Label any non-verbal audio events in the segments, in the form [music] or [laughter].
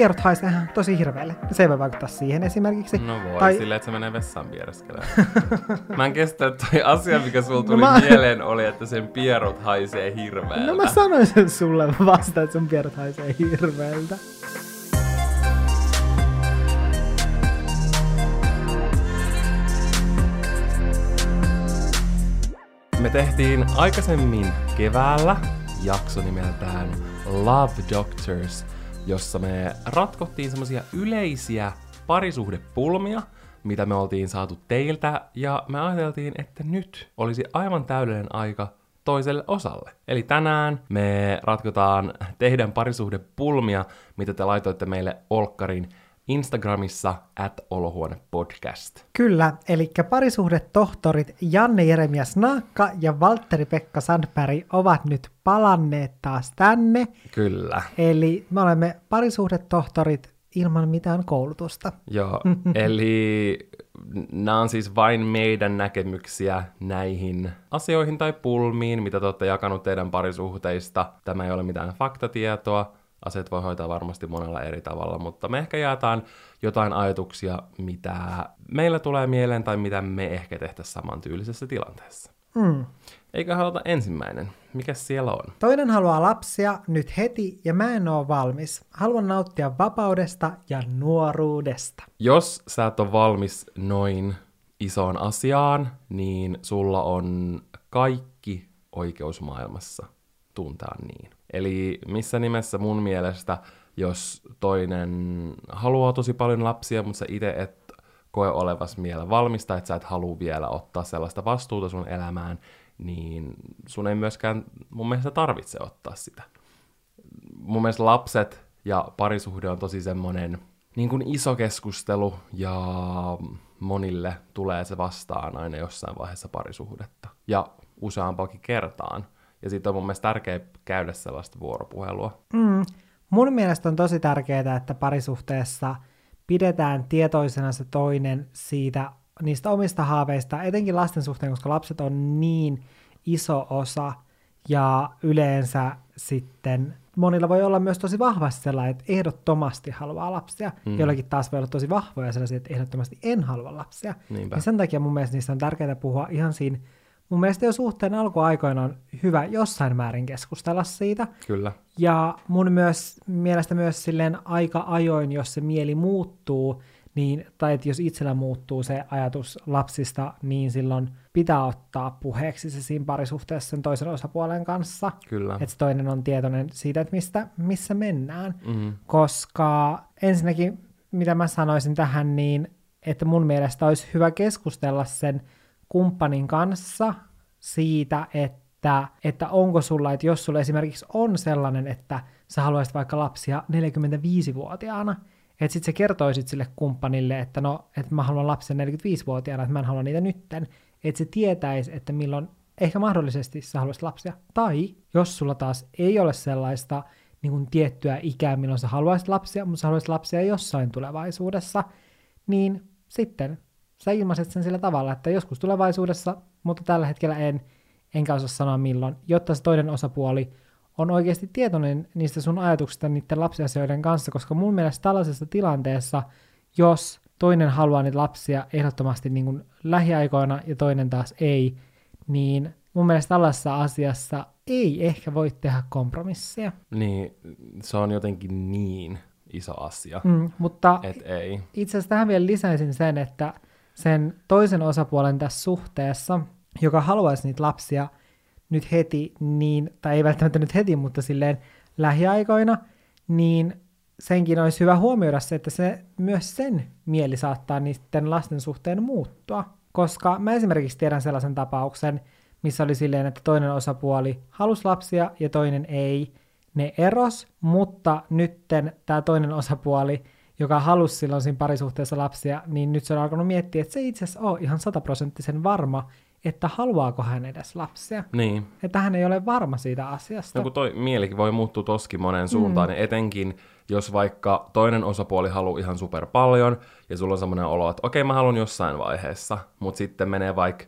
pierut haisee ihan tosi hirveälle. Se ei voi vaikuttaa siihen esimerkiksi. No voi, Tai- silleen, että se menee vessaan viereskelemään. [laughs] mä en kestä, että toi asia, mikä sulla tuli No no mä- mieleen, oli, että sen pierut haisee hirveältä. No mä sanoin sen sulle vasta, että sun pierut haisee hirveältä. Me tehtiin aikaisemmin keväällä jakso nimeltään Love Doctors, jossa me ratkottiin semmosia yleisiä parisuhdepulmia, mitä me oltiin saatu teiltä, ja me ajateltiin, että nyt olisi aivan täydellinen aika toiselle osalle. Eli tänään me ratkotaan teidän parisuhdepulmia, mitä te laitoitte meille Olkkarin Instagramissa at olohuonepodcast. Kyllä, eli parisuhdetohtorit Janne Jeremias Naakka ja Valtteri-Pekka Sandberg ovat nyt palanneet taas tänne. Kyllä. Eli me olemme parisuhdetohtorit ilman mitään koulutusta. Joo, [laughs] eli nämä on siis vain meidän näkemyksiä näihin asioihin tai pulmiin, mitä te olette jakanut teidän parisuhteista. Tämä ei ole mitään faktatietoa. Asiat voi hoitaa varmasti monella eri tavalla, mutta me ehkä jaetaan jotain ajatuksia, mitä meillä tulee mieleen tai mitä me ehkä tehtäisiin samantyylisessä tilanteessa. Mm. Eikä haluta ensimmäinen. Mikä siellä on? Toinen haluaa lapsia nyt heti ja mä en oo valmis. Haluan nauttia vapaudesta ja nuoruudesta. Jos sä et ole valmis noin isoon asiaan, niin sulla on kaikki oikeus maailmassa tuntea niin. Eli missä nimessä mun mielestä, jos toinen haluaa tosi paljon lapsia, mutta sä itse et koe olevas vielä valmista, että sä et halua vielä ottaa sellaista vastuuta sun elämään, niin sun ei myöskään mun mielestä tarvitse ottaa sitä mun mielestä lapset ja parisuhde on tosi semmoinen niin kuin iso keskustelu ja monille tulee se vastaan aina jossain vaiheessa parisuhdetta ja useampakin kertaan. Ja sitten on mun mielestä tärkeää käydä sellaista vuoropuhelua. Mm. Mun mielestä on tosi tärkeää, että parisuhteessa pidetään tietoisena se toinen siitä niistä omista haaveista, etenkin lasten suhteen, koska lapset on niin iso osa ja yleensä sitten monilla voi olla myös tosi vahvasti sellainen, että ehdottomasti haluaa lapsia. Mm. Joillakin taas voi olla tosi vahvoja sellaisia, että ehdottomasti en halua lapsia. Niinpä. Ja sen takia mun mielestä niistä on tärkeää puhua ihan siinä, mun mielestä jo suhteen alkuaikoina on hyvä jossain määrin keskustella siitä. Kyllä. Ja mun myös, mielestä myös silleen aika ajoin, jos se mieli muuttuu, niin, tai että jos itsellä muuttuu se ajatus lapsista, niin silloin pitää ottaa puheeksi se siinä parisuhteessa sen toisen osapuolen kanssa. Kyllä. Että se toinen on tietoinen siitä, että mistä, missä mennään. Mm-hmm. Koska ensinnäkin, mitä mä sanoisin tähän, niin että mun mielestä olisi hyvä keskustella sen kumppanin kanssa siitä, että, että onko sulla, että jos sulla esimerkiksi on sellainen, että sä haluaisit vaikka lapsia 45-vuotiaana, että sit sä kertoisit sille kumppanille, että no, että mä haluan lapsia 45-vuotiaana, että mä en halua niitä nytten, että se tietäisi, että milloin ehkä mahdollisesti sä haluaisit lapsia. Tai jos sulla taas ei ole sellaista niin kuin tiettyä ikää, milloin sä haluaisit lapsia, mutta sä haluaisit lapsia jossain tulevaisuudessa, niin sitten sä ilmaiset sen sillä tavalla, että joskus tulevaisuudessa, mutta tällä hetkellä en, enkä osaa sanoa milloin, jotta se toinen osapuoli on oikeasti tietoinen niistä sun ajatuksista niiden lapsiasioiden kanssa, koska mun mielestä tällaisessa tilanteessa, jos toinen haluaa niitä lapsia ehdottomasti niin kuin lähiaikoina ja toinen taas ei, niin mun mielestä tällaisessa asiassa ei ehkä voi tehdä kompromissia. Niin, se on jotenkin niin iso asia, Mm, mutta että ei. itse asiassa tähän vielä lisäisin sen, että sen toisen osapuolen tässä suhteessa, joka haluaisi niitä lapsia nyt heti, niin, tai ei välttämättä nyt heti, mutta silleen lähiaikoina, niin senkin olisi hyvä huomioida se, että se myös sen mieli saattaa niiden lasten suhteen muuttua. Koska mä esimerkiksi tiedän sellaisen tapauksen, missä oli silleen, että toinen osapuoli halusi lapsia ja toinen ei. Ne eros, mutta nytten tämä toinen osapuoli, joka halusi silloin siinä parisuhteessa lapsia, niin nyt se on alkanut miettiä, että se itse asiassa ole ihan sataprosenttisen varma, että haluaako hän edes lapsia. Niin. Että hän ei ole varma siitä asiasta. No kun toi mielikin voi muuttua toskin moneen suuntaan, mm. niin etenkin jos vaikka toinen osapuoli haluaa ihan super paljon, ja sulla on semmoinen olo, että okei, mä haluan jossain vaiheessa, mutta sitten menee vaikka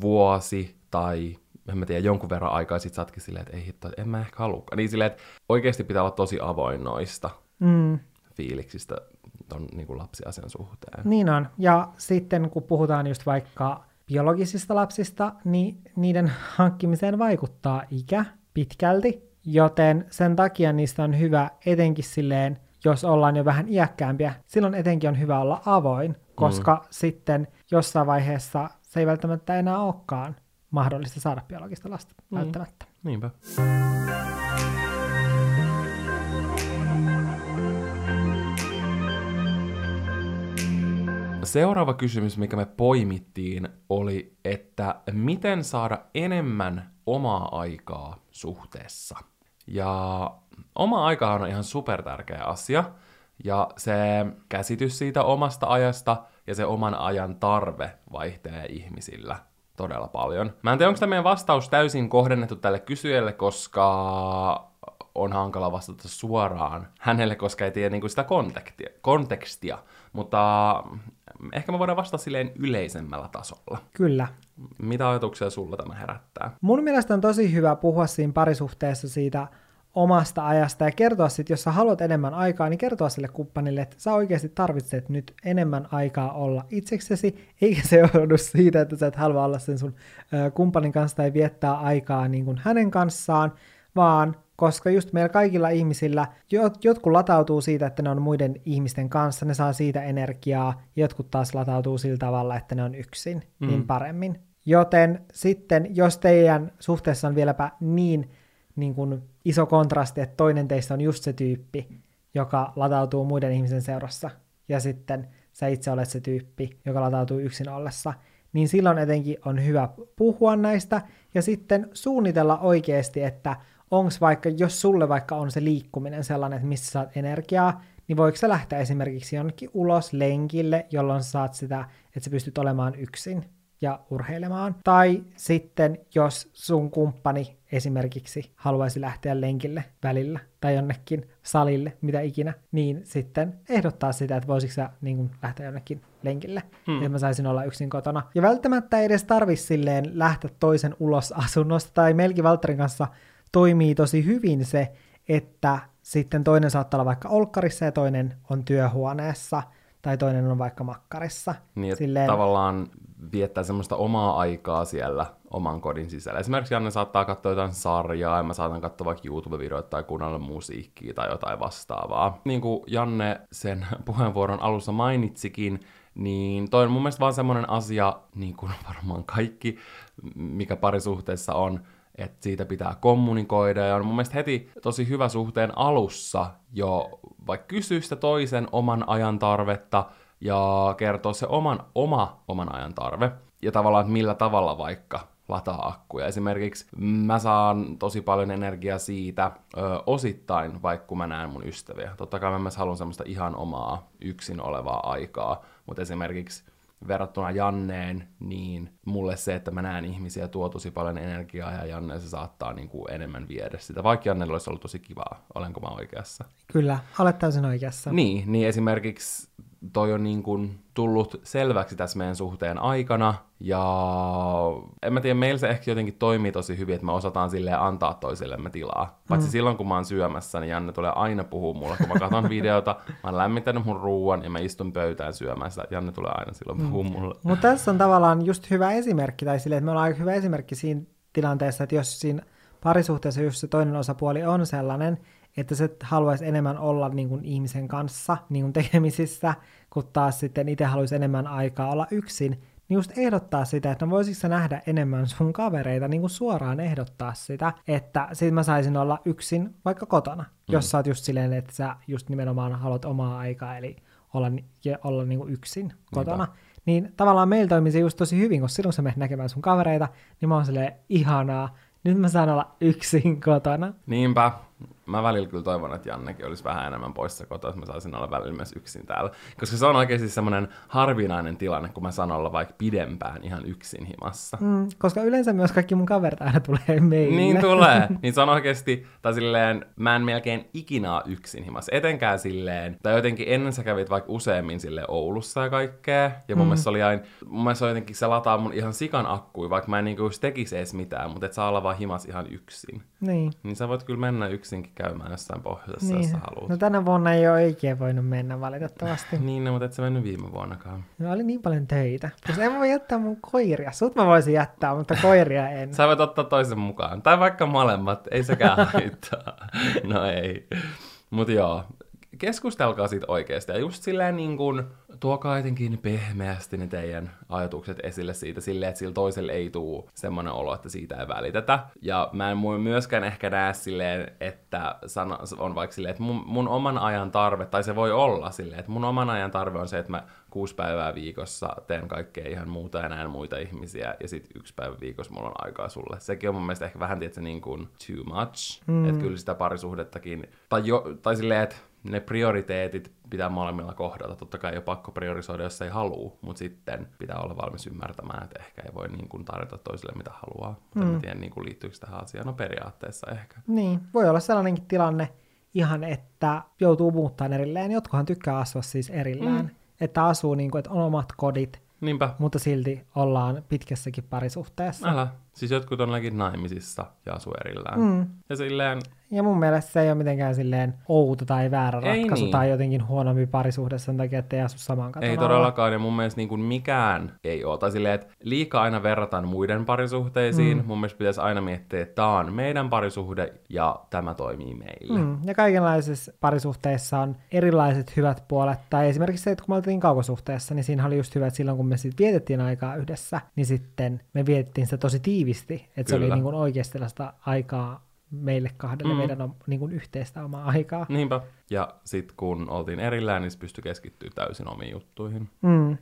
vuosi tai en mä tiedä, jonkun verran aikaa, sit sä ootkin silleen, että ei hitto, en mä ehkä halukaan. Niin silleen, että oikeasti pitää olla tosi avoin noista Mm, fiiliksistä ton niin kuin lapsiasian suhteen. Niin on. Ja sitten kun puhutaan just vaikka biologisista lapsista, niin niiden hankkimiseen vaikuttaa ikä pitkälti, joten sen takia niistä on hyvä etenkin silleen, jos ollaan jo vähän iäkkäämpiä, silloin etenkin on hyvä olla avoin, koska mm. sitten jossain vaiheessa se ei välttämättä enää olekaan mahdollista saada biologista lasta mm. välttämättä. Niinpä. Seuraava kysymys, mikä me poimittiin, oli, että miten saada enemmän omaa aikaa suhteessa. Ja oma aika on ihan super tärkeä asia, ja se käsitys siitä omasta ajasta ja se oman ajan tarve vaihtelee ihmisillä todella paljon. Mä en tiedä, onko tämä meidän vastaus täysin kohdennettu tälle kysyjälle, koska on hankala vastata suoraan hänelle, koska ei tiedä niin kuin sitä kontekstia, kontekstia. Mutta ehkä me voidaan vastata silleen yleisemmällä tasolla. Kyllä. Mitä ajatuksia sulla tämä herättää? Mun mielestä on tosi hyvä puhua siinä parisuhteessa siitä omasta ajasta ja kertoa sitten, jos sä haluat enemmän aikaa, niin kertoa sille kumppanille, että sä oikeasti tarvitset nyt enemmän aikaa olla itseksesi, eikä se johdu siitä, että sä et halua olla sen sun kumppanin kanssa tai viettää aikaa niin kuin hänen kanssaan, vaan koska just meillä kaikilla ihmisillä, jot, jotkut latautuu siitä, että ne on muiden ihmisten kanssa, ne saa siitä energiaa, jotkut taas latautuu sillä tavalla, että ne on yksin, mm. niin paremmin. Joten sitten, jos teidän suhteessa on vieläpä niin, niin kuin iso kontrasti, että toinen teistä on just se tyyppi, joka latautuu muiden ihmisen seurassa, ja sitten sä itse olet se tyyppi, joka latautuu yksin ollessa, niin silloin etenkin on hyvä puhua näistä, ja sitten suunnitella oikeasti, että onko vaikka, jos sulle vaikka on se liikkuminen sellainen, että missä saat energiaa, niin voiko sä lähteä esimerkiksi jonnekin ulos lenkille, jolloin sä saat sitä, että sä pystyt olemaan yksin ja urheilemaan. Tai sitten, jos sun kumppani esimerkiksi haluaisi lähteä lenkille välillä tai jonnekin salille, mitä ikinä, niin sitten ehdottaa sitä, että voisitko sä niin kuin, lähteä jonnekin lenkille, hmm. että mä saisin olla yksin kotona. Ja välttämättä ei edes tarvi silleen lähteä toisen ulos asunnosta, tai Melki Valtterin kanssa toimii tosi hyvin se, että sitten toinen saattaa olla vaikka olkkarissa ja toinen on työhuoneessa, tai toinen on vaikka makkarissa. Niin, Silleen... tavallaan viettää semmoista omaa aikaa siellä oman kodin sisällä. Esimerkiksi Janne saattaa katsoa jotain sarjaa, ja mä saatan katsoa vaikka YouTube-videoita tai kuunnella musiikkia tai jotain vastaavaa. Niin kuin Janne sen [laughs] puheenvuoron alussa mainitsikin, niin toi on mun mielestä vaan semmoinen asia, niin kuin varmaan kaikki, mikä parisuhteessa on, että siitä pitää kommunikoida, ja on mun mielestä heti tosi hyvä suhteen alussa jo vaikka kysyä sitä toisen oman ajan tarvetta, ja kertoa se oman oma oman ajan tarve, ja tavallaan, että millä tavalla vaikka lataa akkuja. Esimerkiksi mä saan tosi paljon energiaa siitä ö, osittain, vaikka kun mä näen mun ystäviä. Totta kai mä myös haluan semmoista ihan omaa yksin olevaa aikaa, mutta esimerkiksi verrattuna Janneen, niin mulle se, että mä näen ihmisiä tuo tosi paljon energiaa ja Janne se saattaa niin kuin enemmän viedä sitä. Vaikka Jannella olisi ollut tosi kivaa, olenko mä oikeassa? Kyllä, olet täysin oikeassa. Niin, niin esimerkiksi toi on niin kuin tullut selväksi tässä meidän suhteen aikana, ja en mä tiedä, meillä se ehkä jotenkin toimii tosi hyvin, että me osataan silleen antaa toisillemme tilaa. Paitsi mm. silloin, kun mä oon syömässä, niin Janne tulee aina puhua mulle, kun mä katson videota, mä oon lämmittänyt mun ruuan ja mä istun pöytään syömässä. Janne tulee aina silloin puhua mm. mulle. Mutta tässä on tavallaan just hyvä esimerkki, tai silleen, että me ollaan aika hyvä esimerkki siinä tilanteessa, että jos siinä parisuhteessa just se toinen osapuoli on sellainen, että se haluaisi enemmän olla niin kuin ihmisen kanssa niin kuin tekemisissä, kun taas sitten itse haluaisi enemmän aikaa olla yksin, niin just ehdottaa sitä, että no voisitko sä nähdä enemmän sun kavereita, niin kuin suoraan ehdottaa sitä, että sit mä saisin olla yksin vaikka kotona, mm. jos sä oot just silleen, että sä just nimenomaan haluat omaa aikaa, eli olla, olla niin kuin yksin kotona. Niinpä. Niin tavallaan meillä toimii se just tosi hyvin, koska silloin sä menet näkemään sun kavereita, niin mä oon silleen ihanaa, nyt mä saan olla yksin kotona. Niinpä, mä välillä kyllä toivon, että Jannekin olisi vähän enemmän poissa kotoa, että mä saisin olla välillä myös yksin täällä. Koska se on oikeasti semmoinen harvinainen tilanne, kun mä saan olla vaikka pidempään ihan yksin himassa. Mm, koska yleensä myös kaikki mun kaverit aina tulee meille. Niin tulee. [laughs] Niin se on oikeasti, tai silleen, mä en melkein ikinä yksin himassa. Etenkään silleen, tai jotenkin ennen sä kävit vaikka useammin sille Oulussa ja kaikkea. Ja mun mm. mielestä oli aina, mun mielestä jotenkin se lataa mun ihan sikan akkui, vaikka mä en niinku tekisi edes mitään, mutta et saa olla vaan himas ihan yksin. Niin. Niin sä voit kyllä mennä yksin Helsinki käymään jossain pohjoisessa, niin. jos haluat. No tänä vuonna ei ole oikein voinut mennä valitettavasti. [laughs] niin, no, mutta et sä mennyt viime vuonnakaan. No oli niin paljon töitä. Jos en voi jättää mun koiria. Sut mä voisin jättää, mutta koiria en. Sä voit ottaa toisen mukaan. Tai vaikka molemmat, ei sekään [laughs] haittaa. no ei. Mutta joo, keskustelkaa siitä oikeasti. Ja just silleen niin kuin, tuokaa jotenkin pehmeästi ne teidän ajatukset esille siitä silleen, että sillä toiselle ei tule semmoinen olo, että siitä ei välitetä. Ja mä en myöskään ehkä näe silleen, että sana, on vaikka silleen, että mun, mun oman ajan tarve, tai se voi olla silleen, että mun oman ajan tarve on se, että mä kuusi päivää viikossa teen kaikkea ihan muuta ja näen muita ihmisiä, ja sitten yksi päivä viikossa mulla on aikaa sulle. Sekin on mun mielestä ehkä vähän, tietysti, niin kuin too much. Mm. Että kyllä sitä parisuhdettakin, tai, jo, tai silleen, että ne prioriteetit pitää molemmilla kohdata. Totta kai ei ole pakko priorisoida, jos ei halua, mutta sitten pitää olla valmis ymmärtämään, että ehkä ei voi niin kuin tarjota toisille mitä haluaa. Mutta mm. en tiedä, niin kuin liittyykö tähän asiaan. No periaatteessa ehkä. Niin, voi olla sellainenkin tilanne ihan, että joutuu muuttamaan erilleen. Jotkuhan tykkää asua siis erillään. Mm. Että asuu niin kuin, että on omat kodit, Niinpä. mutta silti ollaan pitkässäkin parisuhteessa. Älä. Siis jotkut on naimisissa ja asuu erillään. Mm. Ja silleen, ja mun mielestä se ei ole mitenkään silleen outo tai väärä ei ratkaisu niin. tai jotenkin huonompi parisuhde sen takia, että ei asu saman katon Ei todellakaan, ja mun mielestä niin kuin mikään ei ole. Tai silleen, että liikaa aina verrataan muiden parisuhteisiin. Mm. Mun mielestä pitäisi aina miettiä, että tämä on meidän parisuhde ja tämä toimii meille. Mm. Ja kaikenlaisissa parisuhteissa on erilaiset hyvät puolet. Tai esimerkiksi se, että kun me oltiin kaukosuhteessa, niin siinä oli just hyvä, että silloin kun me sitten vietettiin aikaa yhdessä, niin sitten me vietettiin sitä tosi tiivisti. Että se oli niin kuin oikeasti sellaista aikaa meille kahdelle mm. meidän on niin kuin yhteistä omaa aikaa. Niinpä. Ja sitten kun oltiin erillään, niin pystyi keskittyä täysin omiin juttuihin. Mm.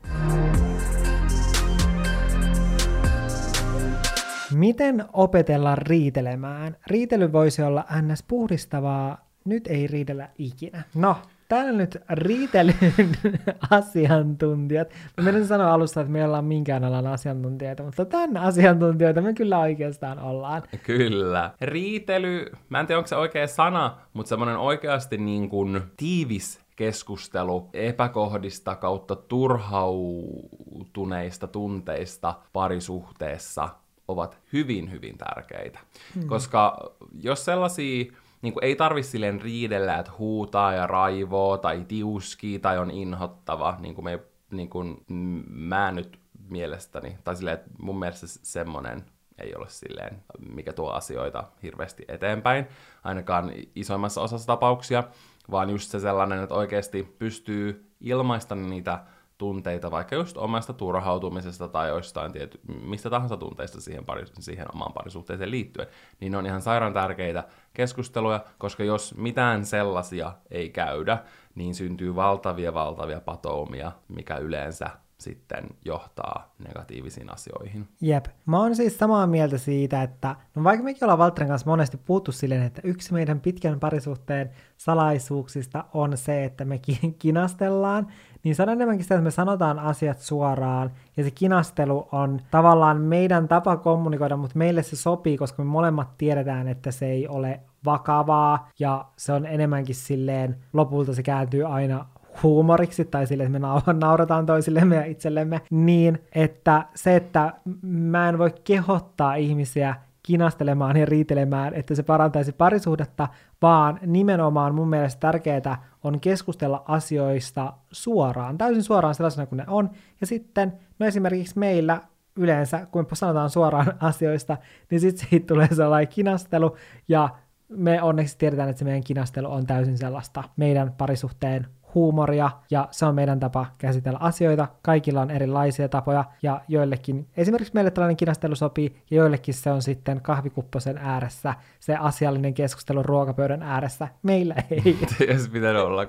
Miten opetella riitelemään? Riitely voisi olla ns. puhdistavaa, nyt ei riidellä ikinä. No, täällä nyt riitelyn [laughs] asiantuntijat. Mä menen sanoa alusta, että me ollaan minkään alan asiantuntijoita, mutta tänne asiantuntijoita me kyllä oikeastaan ollaan. Kyllä. Riitely, mä en tiedä onko se oikea sana, mutta semmoinen oikeasti niin kuin tiivis keskustelu epäkohdista kautta turhautuneista tunteista parisuhteessa ovat hyvin, hyvin tärkeitä. Hmm. Koska jos sellaisia niin kuin ei tarvi silleen riidellä, että huutaa ja raivoo tai tiuskii tai on inhottava, niin kuin me, niin kuin, mä nyt mielestäni, tai silleen, että mun mielestä semmoinen ei ole silleen, mikä tuo asioita hirveästi eteenpäin, ainakaan isoimmassa osassa tapauksia, vaan just se sellainen, että oikeasti pystyy ilmaistamaan niitä tunteita vaikka just omasta turhautumisesta tai jostain tiety, mistä tahansa tunteista siihen, pari, siihen omaan parisuhteeseen liittyen, niin ne on ihan sairaan tärkeitä keskusteluja, koska jos mitään sellaisia ei käydä, niin syntyy valtavia valtavia patoumia, mikä yleensä sitten johtaa negatiivisiin asioihin. Jep. Mä oon siis samaa mieltä siitä, että no vaikka mekin ollaan Valtterin kanssa monesti puhuttu silleen, että yksi meidän pitkän parisuhteen salaisuuksista on se, että me [laughs] kinastellaan, niin se on enemmänkin sitä, että me sanotaan asiat suoraan, ja se kinastelu on tavallaan meidän tapa kommunikoida, mutta meille se sopii, koska me molemmat tiedetään, että se ei ole vakavaa, ja se on enemmänkin silleen, lopulta se kääntyy aina huumoriksi tai sille, että me naurataan toisillemme ja itsellemme, niin että se, että mä en voi kehottaa ihmisiä kinastelemaan ja riitelemään, että se parantaisi parisuhdetta, vaan nimenomaan mun mielestä tärkeää on keskustella asioista suoraan, täysin suoraan sellaisena kuin ne on, ja sitten, no esimerkiksi meillä yleensä, kun me sanotaan suoraan [laughs] asioista, niin sitten siitä tulee sellainen kinastelu, ja me onneksi tiedetään, että se meidän kinastelu on täysin sellaista meidän parisuhteen huumoria, ja se on meidän tapa käsitellä asioita. Kaikilla on erilaisia tapoja, ja joillekin, esimerkiksi meille tällainen kinastelu sopii, ja joillekin se on sitten kahvikupposen ääressä, se asiallinen keskustelu ruokapöydän ääressä. Meillä ei. [laughs] Jos pitänyt olla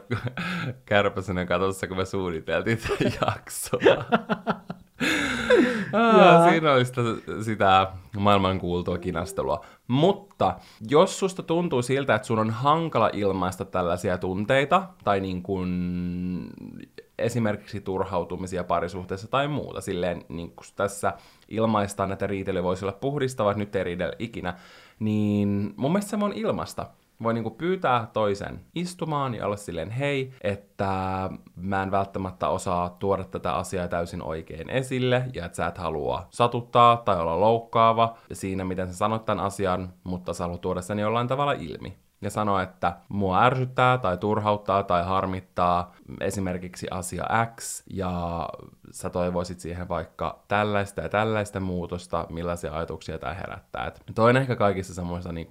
kärpäsenä katossa, kun me suunniteltiin tätä [laughs] jaksoa. [laughs] Ah, siinä oli sitä, sitä maailmankuultua kinastelua. Mutta jos susta tuntuu siltä, että sun on hankala ilmaista tällaisia tunteita, tai niin kuin esimerkiksi turhautumisia parisuhteessa tai muuta, silleen niin kuin tässä ilmaistaan, että riitely voisi olla puhdistava, nyt ei riidellä ikinä, niin mun mielestä se on ilmasta voi niinku pyytää toisen istumaan ja olla silleen, hei, että mä en välttämättä osaa tuoda tätä asiaa täysin oikein esille ja että sä et halua satuttaa tai olla loukkaava siinä, miten sä sanot tämän asian, mutta sä haluat tuoda sen jollain tavalla ilmi. ja sanoo, että mua ärsyttää tai turhauttaa tai harmittaa esimerkiksi asia X, ja sä toivoisit siihen vaikka tällaista ja tällaista muutosta, millaisia ajatuksia tämä herättää. Et toi ehkä kaikissa semmoista niin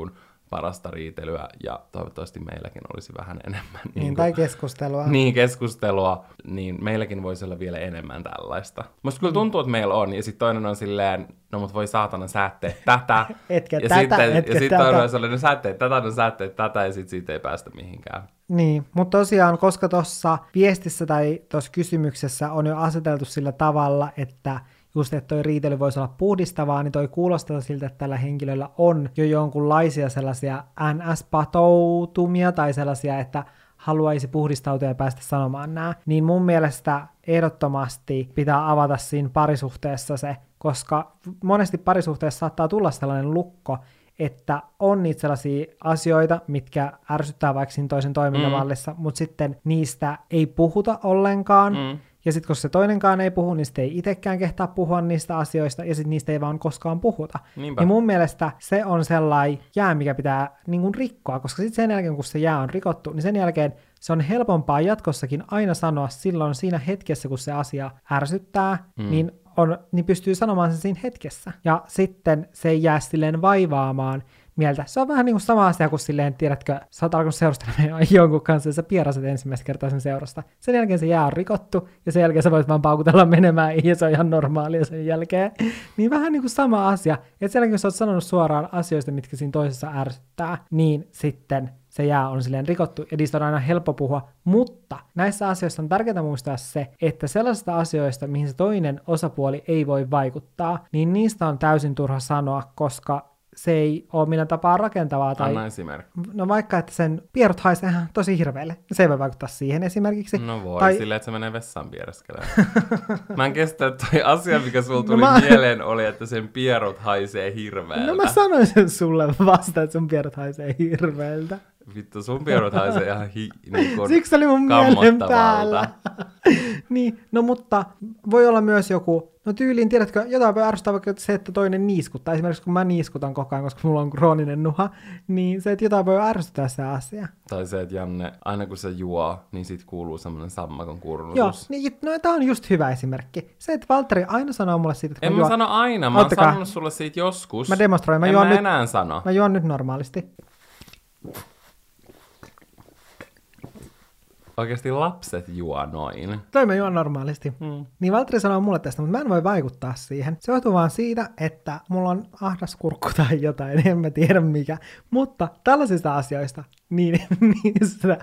parasta riitelyä ja toivottavasti meilläkin olisi vähän enemmän. Niin, niin tai keskustelua. Niin, keskustelua, niin meilläkin voisi olla vielä enemmän tällaista. Musta kyllä tuntuu, että meillä on, ja sitten toinen on silleen, no mut voi saatana, sä teet tätä. [laughs] etkä ja tätä, sitten, etkä ja sitten toinen on sellainen, no sä teet tätä, no sä teet tätä, ja sitten siitä ei päästä mihinkään. Niin, mutta tosiaan, koska tuossa viestissä tai tuossa kysymyksessä on jo aseteltu sillä tavalla, että just, että toi riitely voisi olla puhdistavaa, niin toi kuulostaa siltä, että tällä henkilöllä on jo jonkunlaisia sellaisia NS-patoutumia tai sellaisia, että haluaisi puhdistautua ja päästä sanomaan nämä, niin mun mielestä ehdottomasti pitää avata siinä parisuhteessa se, koska monesti parisuhteessa saattaa tulla sellainen lukko, että on niitä sellaisia asioita, mitkä ärsyttää vaikka siinä toisen toimintamallissa, mm. mutta sitten niistä ei puhuta ollenkaan, Mm. Ja sitten kun se toinenkaan ei puhu, niin sitten ei itsekään kehtaa puhua niistä asioista, ja sitten niistä ei vaan koskaan puhuta. Niinpä. Niin mun mielestä se on sellainen jää, mikä pitää niin kuin rikkoa, koska sitten sen jälkeen, kun se jää on rikottu, niin sen jälkeen se on helpompaa jatkossakin aina sanoa silloin siinä hetkessä, kun se asia ärsyttää, mm. niin, on, niin pystyy sanomaan sen siinä hetkessä. Ja sitten se ei jää silleen vaivaamaan mieltä. Se on vähän niin kuin sama asia kuin silleen, tiedätkö, sä oot alkanut seurustelemaan [laughs] jonkun kanssa ja sä pieraset ensimmäistä kertaa sen seurasta. Sen jälkeen se jää on rikottu ja sen jälkeen sä voit vaan paukutella [laughs] menemään ja se on ihan normaalia sen jälkeen. [laughs] Niin vähän niin kuin sama asia. Että sen jälkeen, kun sä oot sanonut suoraan asioista, mitkä siinä toisessa ärsyttää, niin sitten se jää on silleen rikottu ja niistä on aina helppo puhua, mutta näissä asioissa on tärkeää muistaa se, että sellaisista asioista, mihin se toinen osapuoli ei voi vaikuttaa, niin niistä on täysin turha sanoa, koska se ei ole millään tapaa rakentavaa. Tai, Anna esimerkki. no vaikka, että sen pierut haisee ihan tosi hirveelle. Se ei voi vaikuttaa siihen esimerkiksi. No voi, tai, silleen, että se menee vessaan piereskelemään. [laughs] mä en kestä, että toi asia, mikä sulla tuli No no mä- mä... mieleen, oli, että sen pierut haisee hirveältä. No mä sanoin sen sulle vasta, että sun pierut haisee hirveältä. Vittu, sun pierut haisee ihan hi... niin [laughs] Siksi oli mun mielen päällä. [laughs] niin, no mutta voi olla myös joku, no tyyliin, tiedätkö, jotain voi ärsyttää vaikka se, että toinen niiskuttaa. Esimerkiksi kun mä niiskutan koko ajan, koska mulla on krooninen nuha, niin se, että jotain voi ärsyttää se asia. Tai se, että Janne, aina kun se juo, niin sit kuuluu semmoinen sammakon kurnusus. Joo, niin, no tää on just hyvä esimerkki. Se, että Valtteri aina sanoo mulle siitä, että En mä juo- sano aina, mä oon sanonut sulle siitä joskus. Mä demonstroin, mä en juon mä nyt- enää sano. Mä juon nyt normaalisti. Oikeasti lapset juo noin. Toi mä juon normaalisti. Mm. Niin Valtteri sanoo mulle tästä, mutta mä en voi vaikuttaa siihen. Se johtuu vaan siitä, että mulla on ahdas kurkku tai jotain, en mä tiedä mikä. Mutta tällaisista asioista, niin [laughs] niistä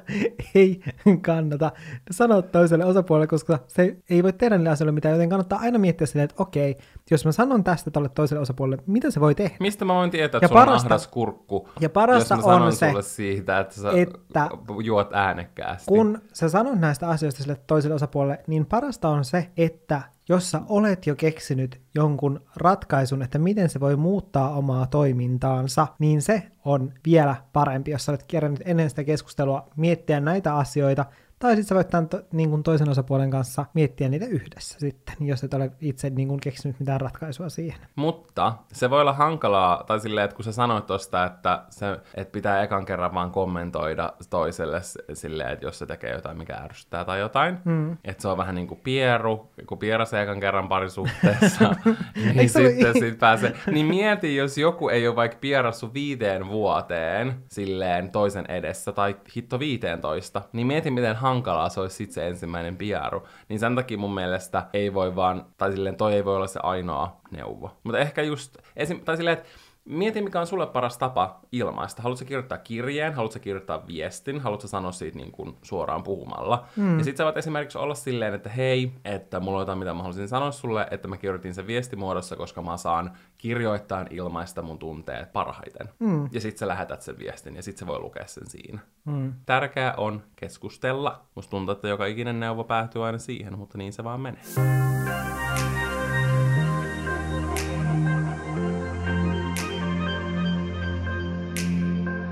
ei kannata sanoa toiselle osapuolelle, koska se ei voi tehdä niille asioille mitään, joten kannattaa aina miettiä silleen, että okei, jos mä sanon tästä tolle toiselle osapuolelle, mitä se voi tehdä? Mistä mä voin tietää, Ja että sulla on parasta- ahdas kurkku, ja parasta jos mä sanon on se, sulle siitä, että sä että juot äänekkäästi. Kun sä sanot näistä asioista sille toiselle osapuolelle, niin parasta on se, että jos sä olet jo keksinyt jonkun ratkaisun, että miten se voi muuttaa omaa toimintaansa, niin se on vielä parempi, jos sä olet kerännyt ennen sitä keskustelua miettiä näitä asioita, tai sitten sä voit tämän to, niin kuin toisen osapuolen kanssa miettiä niitä yhdessä sitten, jos et ole itse niin kuin keksinyt mitään ratkaisua siihen. Mutta se voi olla hankalaa, tai silleen, että kun sä sanoit tosta, että, se, että pitää ekan kerran vaan kommentoida toiselle silleen, että jos se tekee jotain, mikä ärsyttää tai jotain, mm. että se on vähän niin kuin pieru, kun pierasee ekan kerran parisuhteessa, [laughs] niin sitten sit pääsee. Niin mieti, jos joku ei ole vaikka pierassu viiteen vuoteen silleen toisen edessä, tai hitto viiteentoista, niin mieti, miten hankalaa se olisi sitten se ensimmäinen pieru. Niin sen takia mun mielestä ei voi vaan, tai silleen toi ei voi olla se ainoa neuvo. Mutta ehkä just, esim, tai silleen, että Mieti, mikä on sulle paras tapa ilmaista. Haluatko kirjoittaa kirjeen, haluatko kirjoittaa viestin, haluatko sanoa siitä niin kuin suoraan puhumalla. Mm. Ja sit sä voit esimerkiksi olla silleen, että hei, että mulla on jotain, mitä mä haluaisin sanoa sulle, että mä kirjoitin sen viestimuodossa, koska mä saan kirjoittaa ilmaista mun tunteet parhaiten. Mm. Ja sit sä lähetät sen viestin ja sit se voi lukea sen siinä. Mm. Tärkeää on keskustella. Musta tuntuu, että joka ikinen neuvo päätyy aina siihen, mutta niin se vaan menee.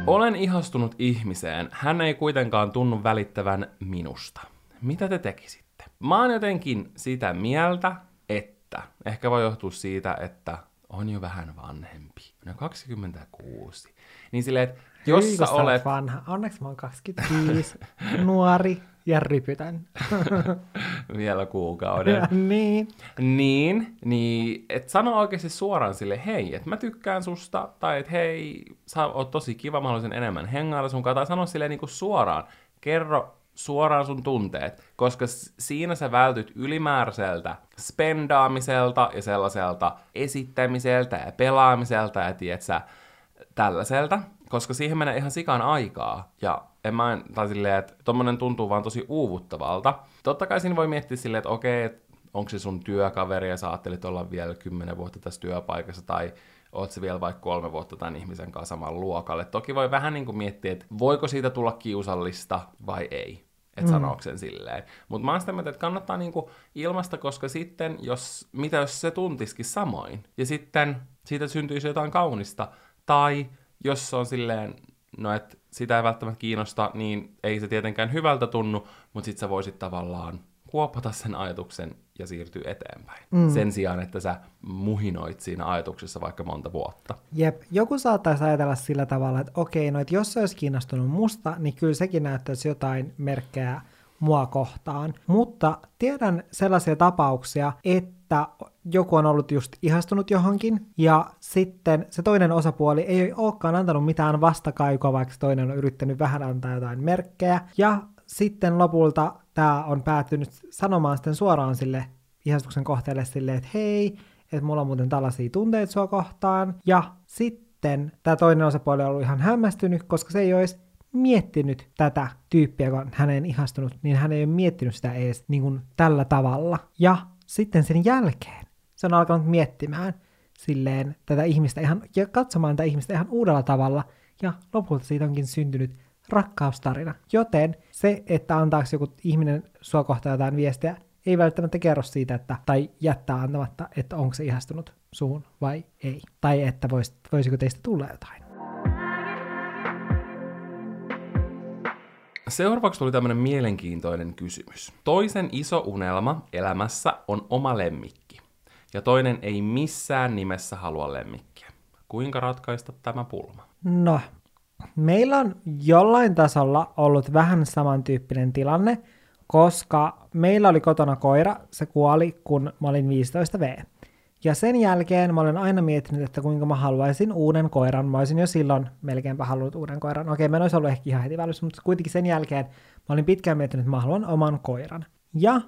Olen ihastunut ihmiseen. Hän ei kuitenkaan tunnu välittävän minusta. Mitä te tekisitte? Mä oon jotenkin sitä mieltä, että ehkä voi johtua siitä, että on jo vähän vanhempi. No 26. Niin silleen, että jos Hyi, sä olet... vanha. Onneksi mä oon 25, [laughs] nuori ja rypytän. [laughs] vielä kuukauden. Ja niin. Niin, niin että sano oikeasti suoraan sille, hei, että mä tykkään susta, tai että hei, sä oot tosi kiva, mä haluaisin enemmän hengailla sun kanssa, tai sano silleen niin kuin suoraan, kerro suoraan sun tunteet, koska siinä sä vältyt ylimääräiseltä spendaamiselta ja sellaiselta esittämiseltä ja pelaamiselta ja tiedät sä, tällaiselta, koska siihen menee ihan sikan aikaa. Ja en mä, tai silleen, että tommonen tuntuu vaan tosi uuvuttavalta. Totta kai siinä voi miettiä silleen, että okei, että onko se sun työkaveri ja sä ajattelit olla vielä kymmenen vuotta tässä työpaikassa, tai oot se vielä vaikka kolme vuotta tämän ihmisen kanssa saman luokalle. Toki voi vähän niin kuin miettiä, että voiko siitä tulla kiusallista vai ei. Että mm. sanooko sen silleen. Mutta mä oon sitä mieltä, että kannattaa niinku ilmasta, koska sitten, jos, mitä jos se tuntiskin samoin, ja sitten siitä syntyisi jotain kaunista, tai jos se on silleen, no että sitä ei välttämättä kiinnosta, niin ei se tietenkään hyvältä tunnu, mutta sitten sä voisit tavallaan kuopata sen ajatuksen ja siirtyä eteenpäin. Mm. Sen sijaan, että sä muhinoit siinä ajatuksessa vaikka monta vuotta. Jep, joku saattaisi ajatella sillä tavalla, että okei, no että jos se olisi kiinnostunut musta, niin kyllä sekin näyttäisi jotain merkkejä mua kohtaan. Mutta tiedän sellaisia tapauksia, että joku on ollut just ihastunut johonkin, ja sitten se toinen osapuoli ei olekaan antanut mitään vastakaikua, vaikka toinen on yrittänyt vähän antaa jotain merkkejä, ja sitten lopulta tämä on päättynyt sanomaan sitten suoraan sille ihastuksen kohteelle silleen, että hei, että mulla on muuten tällaisia tunteita sua kohtaan, ja sitten tämä toinen osapuoli on ollut ihan hämmästynyt, koska se ei olisi miettinyt tätä tyyppiä, kun hän ei ihastunut, niin hän ei ole miettinyt sitä edes niin kuin tällä tavalla. Ja sitten sen jälkeen se on alkanut miettimään silleen tätä ihmistä ihan, ja katsomaan tätä ihmistä ihan uudella tavalla, ja lopulta siitä onkin syntynyt rakkaustarina. Joten se, että antaako joku ihminen sua kohtaan jotain viestiä, ei välttämättä kerro siitä, että, tai jättää antamatta, että onko se ihastunut suun vai ei. Tai että vois, voisiko teistä tulla jotain. Seuraavaksi tuli tämmöinen mielenkiintoinen kysymys. Toisen iso unelma elämässä on oma lemmikki, ja toinen ei missään nimessä halua lemmikkiä. Kuinka ratkaista tämä pulma? No, meillä on jollain tasolla ollut vähän samantyyppinen tilanne, koska meillä oli kotona koira, se kuoli, kun mä olin 15V. Ja sen jälkeen mä olen aina miettinyt, että kuinka mä haluaisin uuden koiran. Mä olisin jo silloin melkeinpä halunnut uuden koiran. Okei, mä en olisi ollut ehkä ihan heti välissä, mutta kuitenkin sen jälkeen mä olin pitkään miettinyt, että mä haluan oman koiran. Ja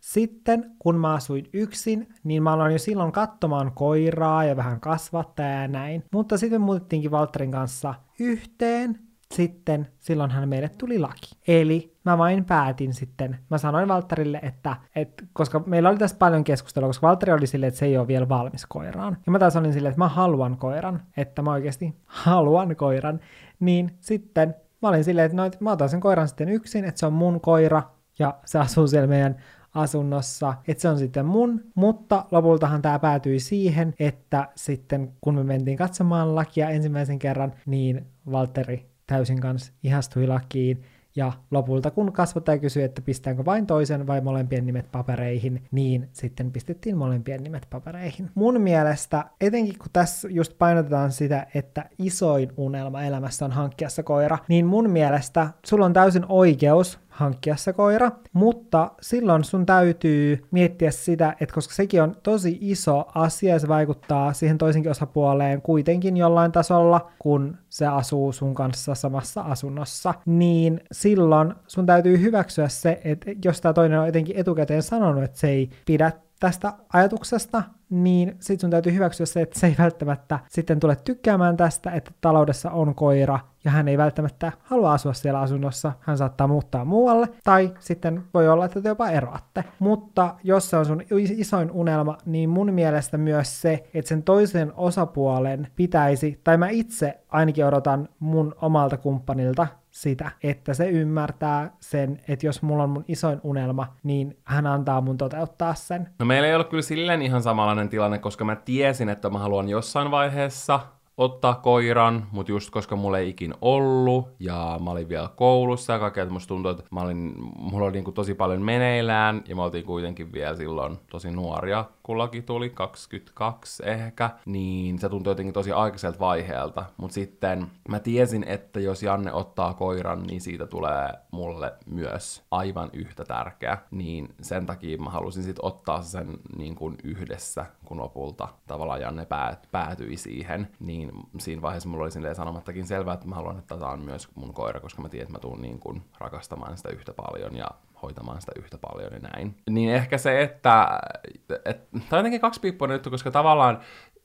sitten kun mä asuin yksin, niin mä aloin jo silloin katsomaan koiraa ja vähän kasvattaa ja näin. Mutta sitten me muutettiinkin Valtterin kanssa yhteen. Sitten silloinhan meille tuli laki. Eli mä vain päätin sitten, mä sanoin Valtterille, että, että koska meillä oli tässä paljon keskustelua, koska Valtteri oli silleen, että se ei ole vielä valmis koiraan. Ja mä taas olin silleen, että mä haluan koiran, että mä oikeasti haluan koiran. Niin sitten mä olin silleen, että, no, että mä otan sen koiran sitten yksin, että se on mun koira, ja se asuu siellä meidän asunnossa, että se on sitten mun, mutta lopultahan tämä päätyi siihen, että sitten kun me mentiin katsomaan lakia ensimmäisen kerran, niin Valtteri täysin kanssa ihastui lakiin, ja lopulta kun kasvattaja kysyi, että pistäänkö vain toisen vai molempien nimet papereihin, niin sitten pistettiin molempien nimet papereihin. Mun mielestä, etenkin kun tässä just painotetaan sitä, että isoin unelma elämässä on hankkia se koira, niin mun mielestä sulla on täysin oikeus hankkia se koira, mutta silloin sun täytyy miettiä sitä, että koska sekin on tosi iso asia ja se vaikuttaa siihen toisenkin osapuoleen kuitenkin jollain tasolla, kun se asuu sun kanssa samassa asunnossa, niin silloin sun täytyy hyväksyä se, että jos tämä toinen on jotenkin etukäteen sanonut, että se ei pidä tästä ajatuksesta, niin sit sun täytyy hyväksyä se, että se ei välttämättä sitten tule tykkäämään tästä, että taloudessa on koira, ja hän ei välttämättä halua asua siellä asunnossa, hän saattaa muuttaa muualle, tai sitten voi olla, että te jopa eroatte. Mutta jos se on sun isoin unelma, niin mun mielestä myös se, että sen toisen osapuolen pitäisi, tai mä itse ainakin odotan mun omalta kumppanilta sitä, että se ymmärtää sen, että jos mulla on mun isoin unelma, niin hän antaa mun toteuttaa sen. No meillä ei ollut kyllä silleen ihan samanlainen tilanne, koska mä tiesin, että mä haluan jossain vaiheessa ottaa koiran, mutta just koska mulla ei ikin ollut, ja mä olin vielä koulussa ja kaikkea, että musta tuntui, että mä olin, mulla oli niinku tosi paljon meneillään, ja me oltiin kuitenkin vielä silloin tosi nuoria kun laki tuli, 22 ehkä, niin se tuntui jotenkin tosi aikaiselta vaiheelta. Mutta sitten mä tiesin, että jos Janne ottaa koiran, niin siitä tulee mulle myös aivan yhtä tärkeä. Niin sen takia mä halusin sitten ottaa sen niin kuin yhdessä, kun lopulta tavallaan Janne päät, päätyi siihen. Niin siinä vaiheessa mulla oli silleen sanomattakin selvää, että mä haluan, että tämä on myös mun koira, koska mä tiedän, että mä tuun niin kuin rakastamaan sitä yhtä paljon ja hoitamaan sitä yhtä paljon ja näin. Niin ehkä se, että, tämä on jotenkin kaksipiippuinen juttu, koska tavallaan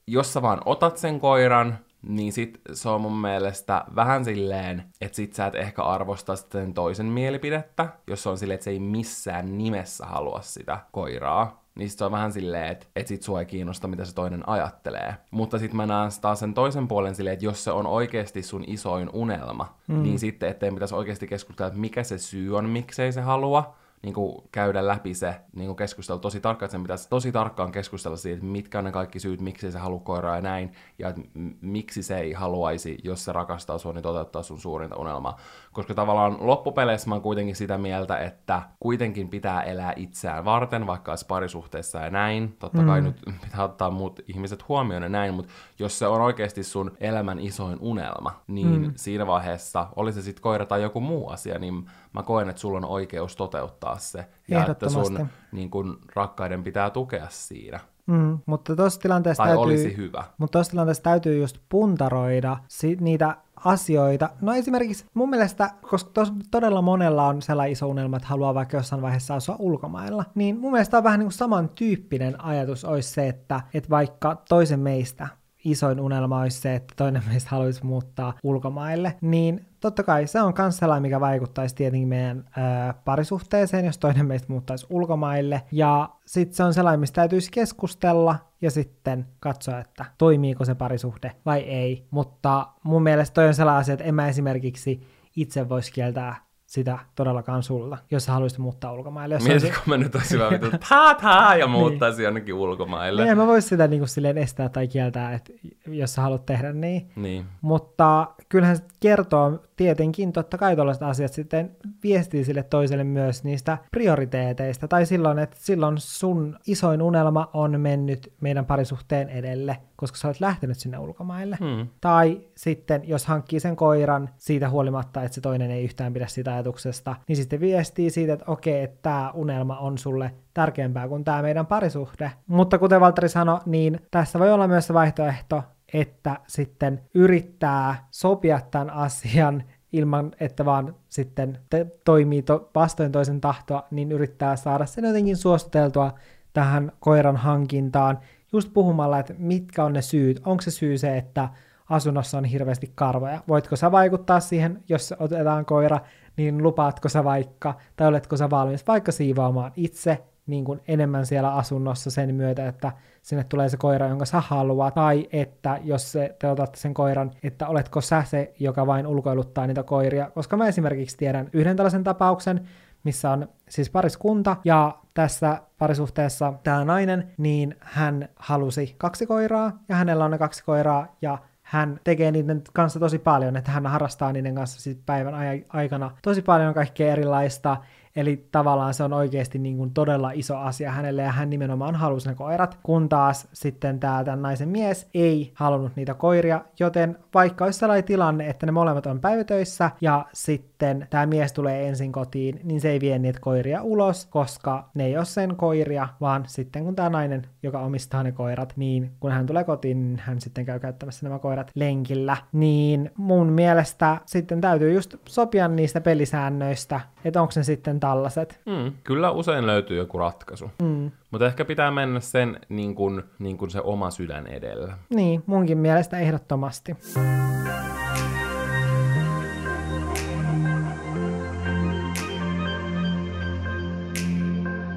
jos sä vaan otat sen koiran, niin sit se on mun mielestä vähän silleen, että sit sä et ehkä arvosta sen toisen mielipidettä, jos on silleen, että se ei missään nimessä halua sitä koiraa niin sit se on vähän silleen, että et sit sua ei kiinnosta, mitä se toinen ajattelee. Mutta sitten mä näen taas sen toisen puolen silleen, että jos se on oikeasti sun isoin unelma, mm. niin sitten ettei pitäisi oikeasti keskustella, että mikä se syy on, miksei se halua, niin kuin käydä läpi se niin kuin keskustelu tosi tarkkaan, että sen pitäisi tosi tarkkaan keskustella siitä, että mitkä on ne kaikki syyt, miksi se haluaa koiraa ja näin, ja että miksi se ei haluaisi, jos se rakastaa sua, niin toteuttaa sun suurinta unelmaa. Koska tavallaan loppupeleissä mä oon kuitenkin sitä mieltä, että kuitenkin pitää elää itseään varten, vaikka olisi parisuhteessa ja näin. Totta kai mm. nyt [laughs] pitää ottaa muut ihmiset huomioon ja näin, mutta jos se on oikeasti sun elämän isoin unelma, niin mm. siinä vaiheessa, oli se sitten koira tai joku muu asia, niin mä koen, että sulla on oikeus toteuttaa se. Ja että sun niin kun, rakkaiden pitää tukea siinä. Mm, mutta tuossa tilanteessa tai täytyy, olisi hyvä. Mutta tuossa tilanteessa täytyy just puntaroida si- niitä asioita. No esimerkiksi mun mielestä, koska tos, todella monella on sellainen iso unelma, että haluaa vaikka jossain vaiheessa asua ulkomailla, niin mun mielestä on vähän niin kuin samantyyppinen ajatus olisi se, että, että vaikka toisen meistä isoin unelma olisi se, että toinen [laughs] meistä haluaisi muuttaa ulkomaille, niin totta kai se on myös sellainen, mikä vaikuttaisi tietenkin meidän ää, parisuhteeseen, jos toinen meistä muuttaisi ulkomaille. Ja sitten se on sellainen, mistä täytyisi keskustella ja sitten katsoa, että toimiiko se parisuhde vai ei. Mutta mun mielestä toi on sellainen asia, että en mä esimerkiksi itse voisi kieltää sitä todellakaan sulla, jos sä haluaisit muuttaa ulkomaille. Jos Mietin, kun mä nyt olisin vaan vittu taa [laughs] [laughs] ja muuttaisi niin. jonnekin ulkomaille. Niin, mä voisin sitä niin kuin silleen estää tai kieltää, että jos sä haluat tehdä niin. niin. Mutta kyllähän se kertoo tietenkin, totta kai tuollaiset asiat sitten viestii sille toiselle myös niistä prioriteeteista, tai silloin, että silloin sun isoin unelma on mennyt meidän parisuhteen edelle, koska sä olet lähtenyt sinne ulkomaille. Hmm. Tai sitten, jos hankkii sen koiran siitä huolimatta, että se toinen ei yhtään pidä sitä ajatuksesta, niin sitten viestii siitä, että okei, että tämä unelma on sulle tärkeämpää kuin tämä meidän parisuhde. Mutta kuten Valtteri sanoi, niin tässä voi olla myös se vaihtoehto, että sitten yrittää sopia tämän asian ilman, että vaan sitten te- toimii to- vastoin toisen tahtoa, niin yrittää saada sen jotenkin suostuteltua tähän koiran hankintaan, just puhumalla, että mitkä on ne syyt. Onko se syy se, että asunnossa on hirveästi karvoja? Voitko sä vaikuttaa siihen, jos otetaan koira, niin lupaatko sä vaikka, tai oletko sä valmis vaikka siivoamaan itse niin kuin enemmän siellä asunnossa sen myötä, että sinne tulee se koira, jonka sä haluat, tai että jos se, te otatte sen koiran, että oletko sä se, joka vain ulkoiluttaa niitä koiria, koska mä esimerkiksi tiedän yhden tällaisen tapauksen, missä on siis pariskunta, ja tässä parisuhteessa tämä nainen, niin hän halusi kaksi koiraa, ja hänellä on ne kaksi koiraa, ja hän tekee niiden kanssa tosi paljon, että hän harrastaa niiden kanssa siis päivän aikana tosi paljon kaikkea erilaista, Eli tavallaan se on oikeasti niin kuin todella iso asia hänelle ja hän nimenomaan halusi ne koirat, kun taas sitten tämä tämän naisen mies ei halunnut niitä koiria, joten vaikka olisi sellainen tilanne, että ne molemmat on päivätöissä ja sitten tämä mies tulee ensin kotiin, niin se ei vie niitä koiria ulos, koska ne ei ole sen koiria, vaan sitten kun tämä nainen, joka omistaa ne koirat, niin kun hän tulee kotiin, niin hän sitten käy käyttämässä nämä koirat lenkillä. Niin mun mielestä sitten täytyy just sopia niistä pelisäännöistä, että onko ne sitten tällaiset. Mm, kyllä usein löytyy joku ratkaisu. Mm. Mutta ehkä pitää mennä sen niin kuin, niin kuin se oma sydän edellä. Niin, munkin mielestä ehdottomasti.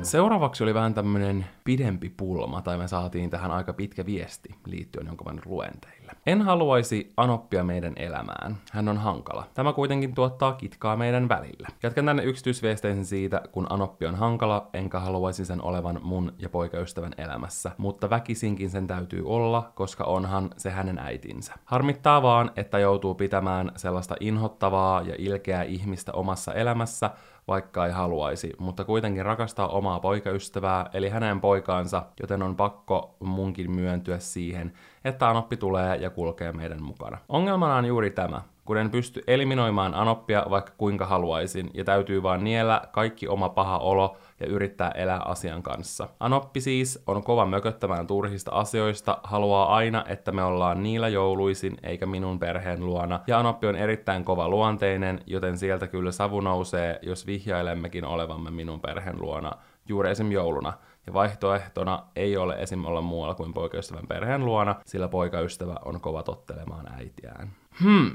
Seuraavaksi oli vähän tämmönen pidempi pulma, tai me saatiin tähän aika pitkä viesti liittyen, nyt luen teille. En haluaisi Anoppia meidän elämään. Hän on hankala. Tämä kuitenkin tuottaa kitkaa meidän välillä. Jatkan tänne yksityisviesteisen siitä, kun Anoppi on hankala, enkä haluaisi sen olevan mun ja poikaystävän elämässä, mutta väkisinkin sen täytyy olla, koska onhan se hänen äitinsä. Harmittaa vaan, että joutuu pitämään sellaista inhottavaa ja ilkeää ihmistä omassa elämässä, vaikka ei haluaisi, mutta kuitenkin rakastaa omaa poikaystävää, eli hänen poikaansa, joten on pakko munkin myöntyä siihen, että Anoppi tulee ja kulkee meidän mukana. Ongelmana on juuri tämä kun en pysty eliminoimaan anoppia vaikka kuinka haluaisin, ja täytyy vaan niellä kaikki oma paha olo ja yrittää elää asian kanssa. Anoppi siis on kova mököttämään turhista asioista, haluaa aina, että me ollaan niillä jouluisin eikä minun perheen luona, ja Anoppi on erittäin kova luonteinen, joten sieltä kyllä savu nousee, jos vihjailemmekin olevamme minun perheen luona juuri esim. jouluna. Ja vaihtoehtona ei ole esim. olla muualla kuin poikaystävän perheen luona, sillä poikaystävä on kova tottelemaan äitiään. Hmm.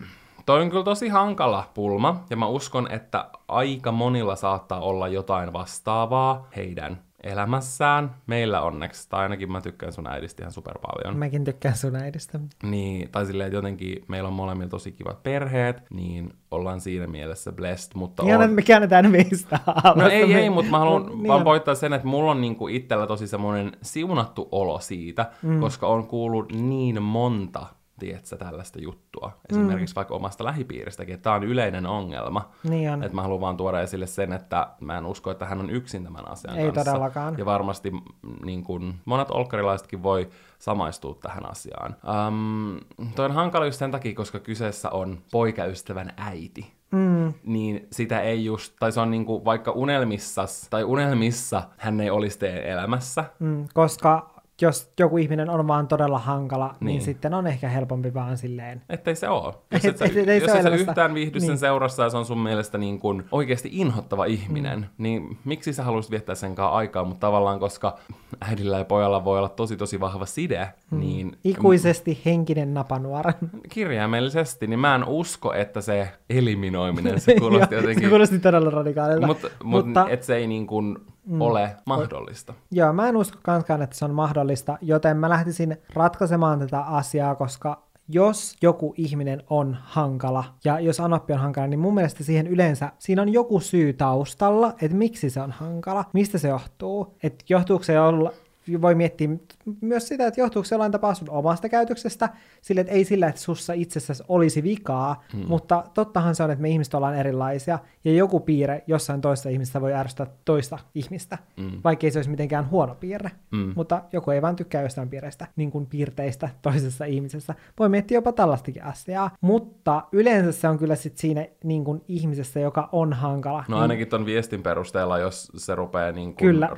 Toi on kyllä tosi hankala pulma, ja mä uskon, että aika monilla saattaa olla jotain vastaavaa heidän elämässään. Meillä onneksi, tai ainakin mä tykkään sun äidistä ihan super paljon. Mäkin tykkään sun äidistä. Niin, tai silleen, että jotenkin meillä on molemmilla tosi kivat perheet, niin ollaan siinä mielessä blessed, mutta Ihan, on... että me käännetään meistä No ei, ei, mutta mä haluan niin vaan voittaa sen, että mulla on niinku itsellä tosi semmoinen siunattu olo siitä, mm. koska on kuullut niin monta tiedätkö, tällaista juttua. Esimerkiksi mm. vaikka omasta lähipiiristäkin, että tämä on yleinen ongelma. Niin on. Että mä haluan vaan tuoda esille sen, että mä en usko, että hän on yksin tämän asian Ei kanssa. todellakaan. Ja varmasti niin kun, monet olkkarilaisetkin voi samaistua tähän asiaan. Um, toi on hankala just sen takia, koska kyseessä on poikaystävän äiti. Mm. Niin sitä ei just, tai se on niinku vaikka unelmissa, tai unelmissa hän ei olisi teidän elämässä. Mm, koska jos joku ihminen on vaan todella hankala, niin, niin sitten on ehkä helpompi vaan silleen. Ettei se ole. Jos et, sä, et, et, jos et sä yhtään viihdy niin. sen seurassa ja se on sun mielestä niin kuin oikeasti inhottava ihminen, mm. niin miksi sä haluaisit viettää sen kanssa aikaa, mutta tavallaan koska äidillä ja pojalla voi olla tosi tosi vahva side, mm. niin... Ikuisesti henkinen napanuora. [laughs] Kirjaimellisesti, niin mä en usko, että se eliminoiminen, se [laughs] kuulosti jotenkin... se kuulosti todella radikaalilta. Mut, mut, mutta... että se ei niin kuin mm. ole mahdollista. Joo, mä en usko kanskaan, että se on mahdollista, joten mä lähtisin ratkaisemaan tätä asiaa, koska jos joku ihminen on hankala, ja jos Anoppi on hankala, niin mun mielestä siihen yleensä, siinä on joku syy taustalla, että miksi se on hankala, mistä se johtuu, että johtuuko se olla, voi miettiä myös sitä, että johtuuko se jollain tapaa sun omasta käytöksestä, sille, että ei sillä, että sussa itsessäsi olisi vikaa, hmm. mutta tottahan se on, että me ihmiset ollaan erilaisia, ja joku piirre jossain toista ihmistä voi ärsyttää toista ihmistä, hmm. vaikka ei se olisi mitenkään huono piirre, hmm. mutta joku ei vaan tykkää jostain piirreistä, niin kuin piirteistä toisessa ihmisessä. Voi miettiä jopa tällaistakin asiaa, mutta yleensä se on kyllä sit siinä niin kuin ihmisessä, joka on hankala. No niin... ainakin ton viestin perusteella, jos se rupeaa niin kuin kyllä,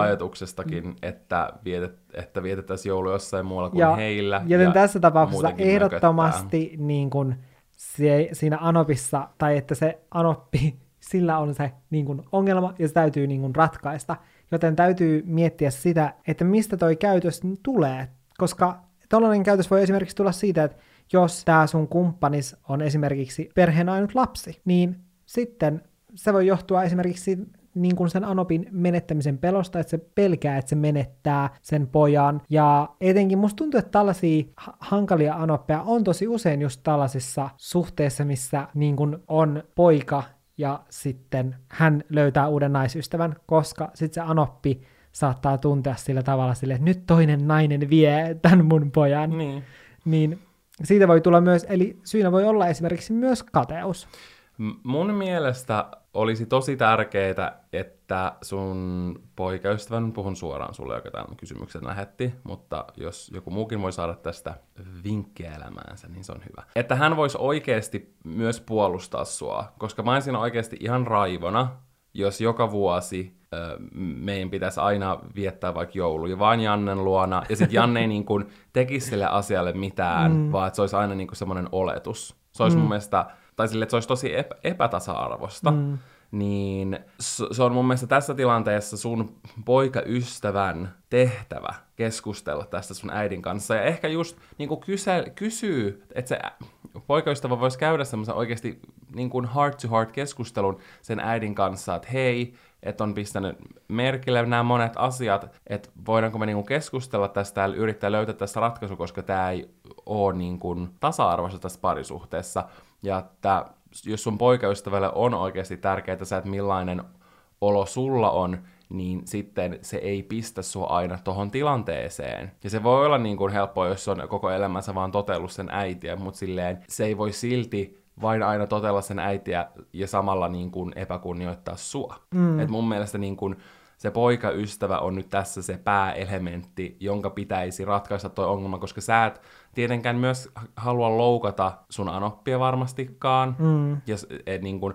ajatuksestakin, että vietet että vietettäisiin joulu jossain muualla kuin ja, heillä. Joten ja tässä tapauksessa ehdottomasti niin kuin se, siinä Anopissa, tai että se Anoppi, [laughs] sillä on se niin kuin ongelma, ja se täytyy niin kuin ratkaista. Joten täytyy miettiä sitä, että mistä toi käytös tulee, koska tällainen käytös voi esimerkiksi tulla siitä, että jos tämä sun kumppanis on esimerkiksi perheen ainut lapsi, niin sitten se voi johtua esimerkiksi niin kuin sen Anopin menettämisen pelosta, että se pelkää, että se menettää sen pojan. Ja etenkin musta tuntuu, että tällaisia hankalia Anoppeja on tosi usein just tällaisissa suhteissa, missä niin kuin on poika ja sitten hän löytää uuden naisystävän, koska sitten se Anoppi saattaa tuntea sillä tavalla sille, että nyt toinen nainen vie tämän mun pojan. Niin. niin siitä voi tulla myös, eli syynä voi olla esimerkiksi myös kateus. Mun mielestä olisi tosi tärkeää, että sun poikaystävän, puhun suoraan sulle, joka tämän kysymyksen lähetti, mutta jos joku muukin voi saada tästä vinkkejä elämäänsä, niin se on hyvä. Että hän voisi oikeasti myös puolustaa sua, koska mä olisin oikeasti ihan raivona, jos joka vuosi ö, meidän pitäisi aina viettää vaikka jouluja vain Jannen luona, ja sitten Janne ei [laughs] niin kuin tekisi sille asialle mitään, mm. vaan että se olisi aina niin kuin semmoinen oletus. Se olisi mm. mun mielestä tai sille, että se olisi tosi epä, epätasa-arvosta, mm. niin se on mun mielestä tässä tilanteessa sun poikaystävän tehtävä keskustella tästä sun äidin kanssa. Ja ehkä just niin kuin kyse, kysyy, että se poikaystävä voisi käydä semmoisen oikeasti niin kuin heart-to-heart keskustelun sen äidin kanssa, että hei, että on pistänyt merkille nämä monet asiat, että voidaanko me niinku keskustella tästä ja yrittää löytää tästä ratkaisu, koska tämä ei ole niinku tasa-arvoista tässä parisuhteessa. Ja että jos sun poikaystävälle on oikeasti tärkeää se, että millainen olo sulla on, niin sitten se ei pistä sua aina tohon tilanteeseen. Ja se voi olla niin kuin helppoa, jos on koko elämänsä vaan totellut sen äitiä, mutta silleen se ei voi silti vain aina totella sen äitiä ja samalla niin kuin epäkunnioittaa sua. Mm. Et mun mielestä niin kuin se poikaystävä on nyt tässä se pääelementti, jonka pitäisi ratkaista toi ongelma, koska sä et tietenkään myös halua loukata sun anoppia varmastikaan. Mm. Ja et, niin kun,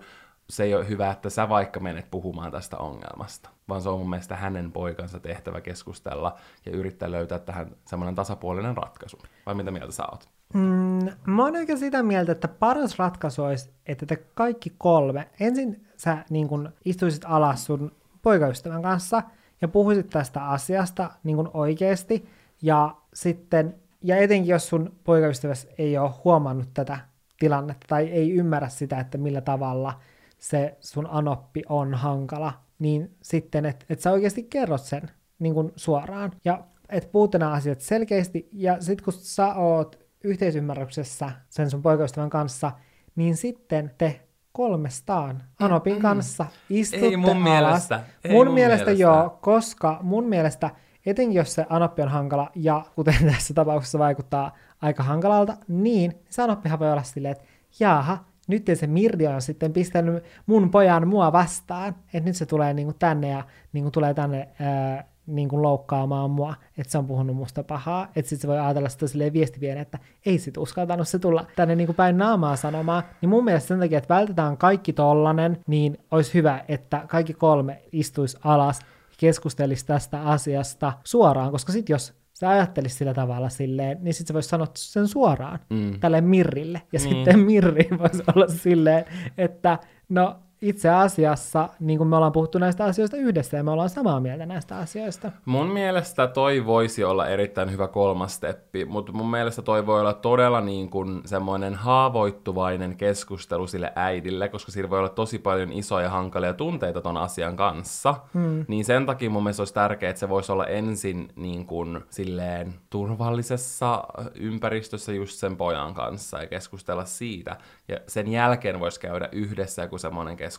se ei ole hyvä, että sä vaikka menet puhumaan tästä ongelmasta, vaan se on mun mielestä hänen poikansa tehtävä keskustella ja yrittää löytää tähän semmoinen tasapuolinen ratkaisu. Vai mitä mieltä sä oot? Mm, mä oon oikein sitä mieltä, että paras ratkaisu olisi, että te kaikki kolme, ensin sä niin kun istuisit alas sun poikaystävän kanssa ja puhuisit tästä asiasta niin kuin oikeasti, ja sitten, ja etenkin jos sun poikaystävässä ei ole huomannut tätä tilannetta tai ei ymmärrä sitä, että millä tavalla se sun anoppi on hankala, niin sitten, että et sä oikeasti kerrot sen niin kuin suoraan, ja että puhut nämä asiat selkeästi, ja sitten kun sä oot yhteisymmärryksessä sen sun poikaystävän kanssa, niin sitten te kolmestaan Anopin mm. kanssa istutte Ei mun alas. mielestä. Ei mun, mun mielestä, mielestä. joo, koska mun mielestä, etenkin jos se Anoppi on hankala, ja kuten [laughs] tässä tapauksessa vaikuttaa aika hankalalta, niin se Anoppihan voi olla silleen, että jaaha, nyt se Mirdi on sitten pistänyt mun pojan mua vastaan, että nyt se tulee niinku tänne ja niinku tulee tänne ää, niin kuin loukkaamaan mua, että se on puhunut musta pahaa, että sitten se voi ajatella sitä silleen viestivien, että ei sit uskaltanut se tulla tänne niin kuin päin naamaa sanomaan, niin mun mielestä sen takia, että vältetään kaikki tollanen, niin olisi hyvä, että kaikki kolme istuisi alas ja keskustelisi tästä asiasta suoraan, koska sitten jos sä ajattelisi sillä tavalla silleen, niin sitten sä voisi sanoa sen suoraan mm. tälle Mirrille, ja mm. sitten [laughs] Mirri voisi olla silleen, että no itse asiassa, niin kuin me ollaan puhuttu näistä asioista yhdessä ja me ollaan samaa mieltä näistä asioista. Mun mielestä toi voisi olla erittäin hyvä kolmas steppi, mutta mun mielestä toi voi olla todella niin kuin semmoinen haavoittuvainen keskustelu sille äidille, koska siinä voi olla tosi paljon isoja hankalia tunteita ton asian kanssa. Hmm. Niin sen takia mun mielestä olisi tärkeää, että se voisi olla ensin niin kuin silleen turvallisessa ympäristössä just sen pojan kanssa ja keskustella siitä. Ja sen jälkeen voisi käydä yhdessä joku semmoinen keskustelu,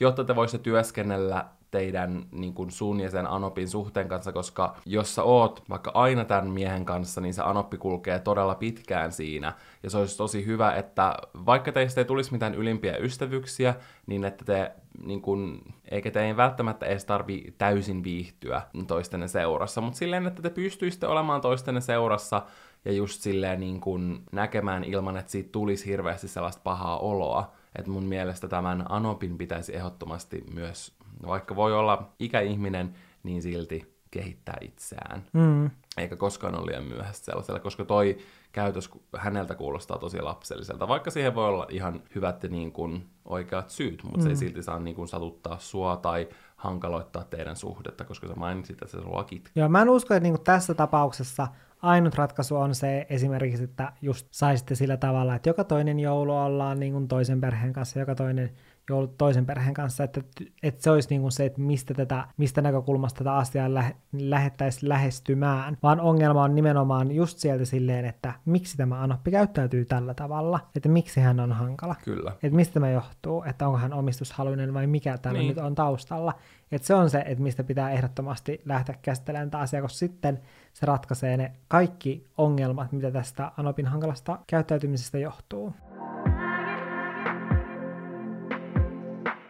jotta te voisitte työskennellä teidän niin kuin sun ja sen Anopin suhteen kanssa, koska jos sä oot vaikka aina tämän miehen kanssa, niin se Anoppi kulkee todella pitkään siinä. Ja se olisi tosi hyvä, että vaikka teistä ei tulisi mitään ylimpiä ystävyyksiä, niin että te, niin kuin, eikä teidän välttämättä edes tarvi täysin viihtyä toistenne seurassa, mutta silleen, että te pystyisitte olemaan toistenne seurassa ja just silleen niin kuin näkemään ilman, että siitä tulisi hirveästi sellaista pahaa oloa. Että mun mielestä tämän Anopin pitäisi ehdottomasti myös, vaikka voi olla ikäihminen, niin silti kehittää itseään. Mm. Eikä koskaan ole liian myöhäistä sellaisella, koska toi käytös häneltä kuulostaa tosi lapselliselta, vaikka siihen voi olla ihan hyvät niin kuin oikeat syyt, mutta mm. se ei silti saa niin kuin satuttaa sua tai hankaloittaa teidän suhdetta, koska sä mainitsit, että se sua kitkaa. Joo, mä en usko, että niin kuin tässä tapauksessa ainut ratkaisu on se esimerkiksi, että just saisitte sillä tavalla, että joka toinen joulu ollaan niin kuin toisen perheen kanssa, joka toinen joulu toisen perheen kanssa, että, että se olisi niin kuin se, että mistä, tätä, mistä näkökulmasta tätä asiaa lä- lähettäisiin lähestymään, vaan ongelma on nimenomaan just sieltä silleen, että miksi tämä Anoppi käyttäytyy tällä tavalla, että miksi hän on hankala. Kyllä. Että mistä tämä johtuu, että onko hän omistushaluinen vai mikä täällä niin. nyt on taustalla. Että se on se, että mistä pitää ehdottomasti lähteä käsittelemään tämä asia, koska sitten se ratkaisee ne kaikki ongelmat, mitä tästä Anopin hankalasta käyttäytymisestä johtuu.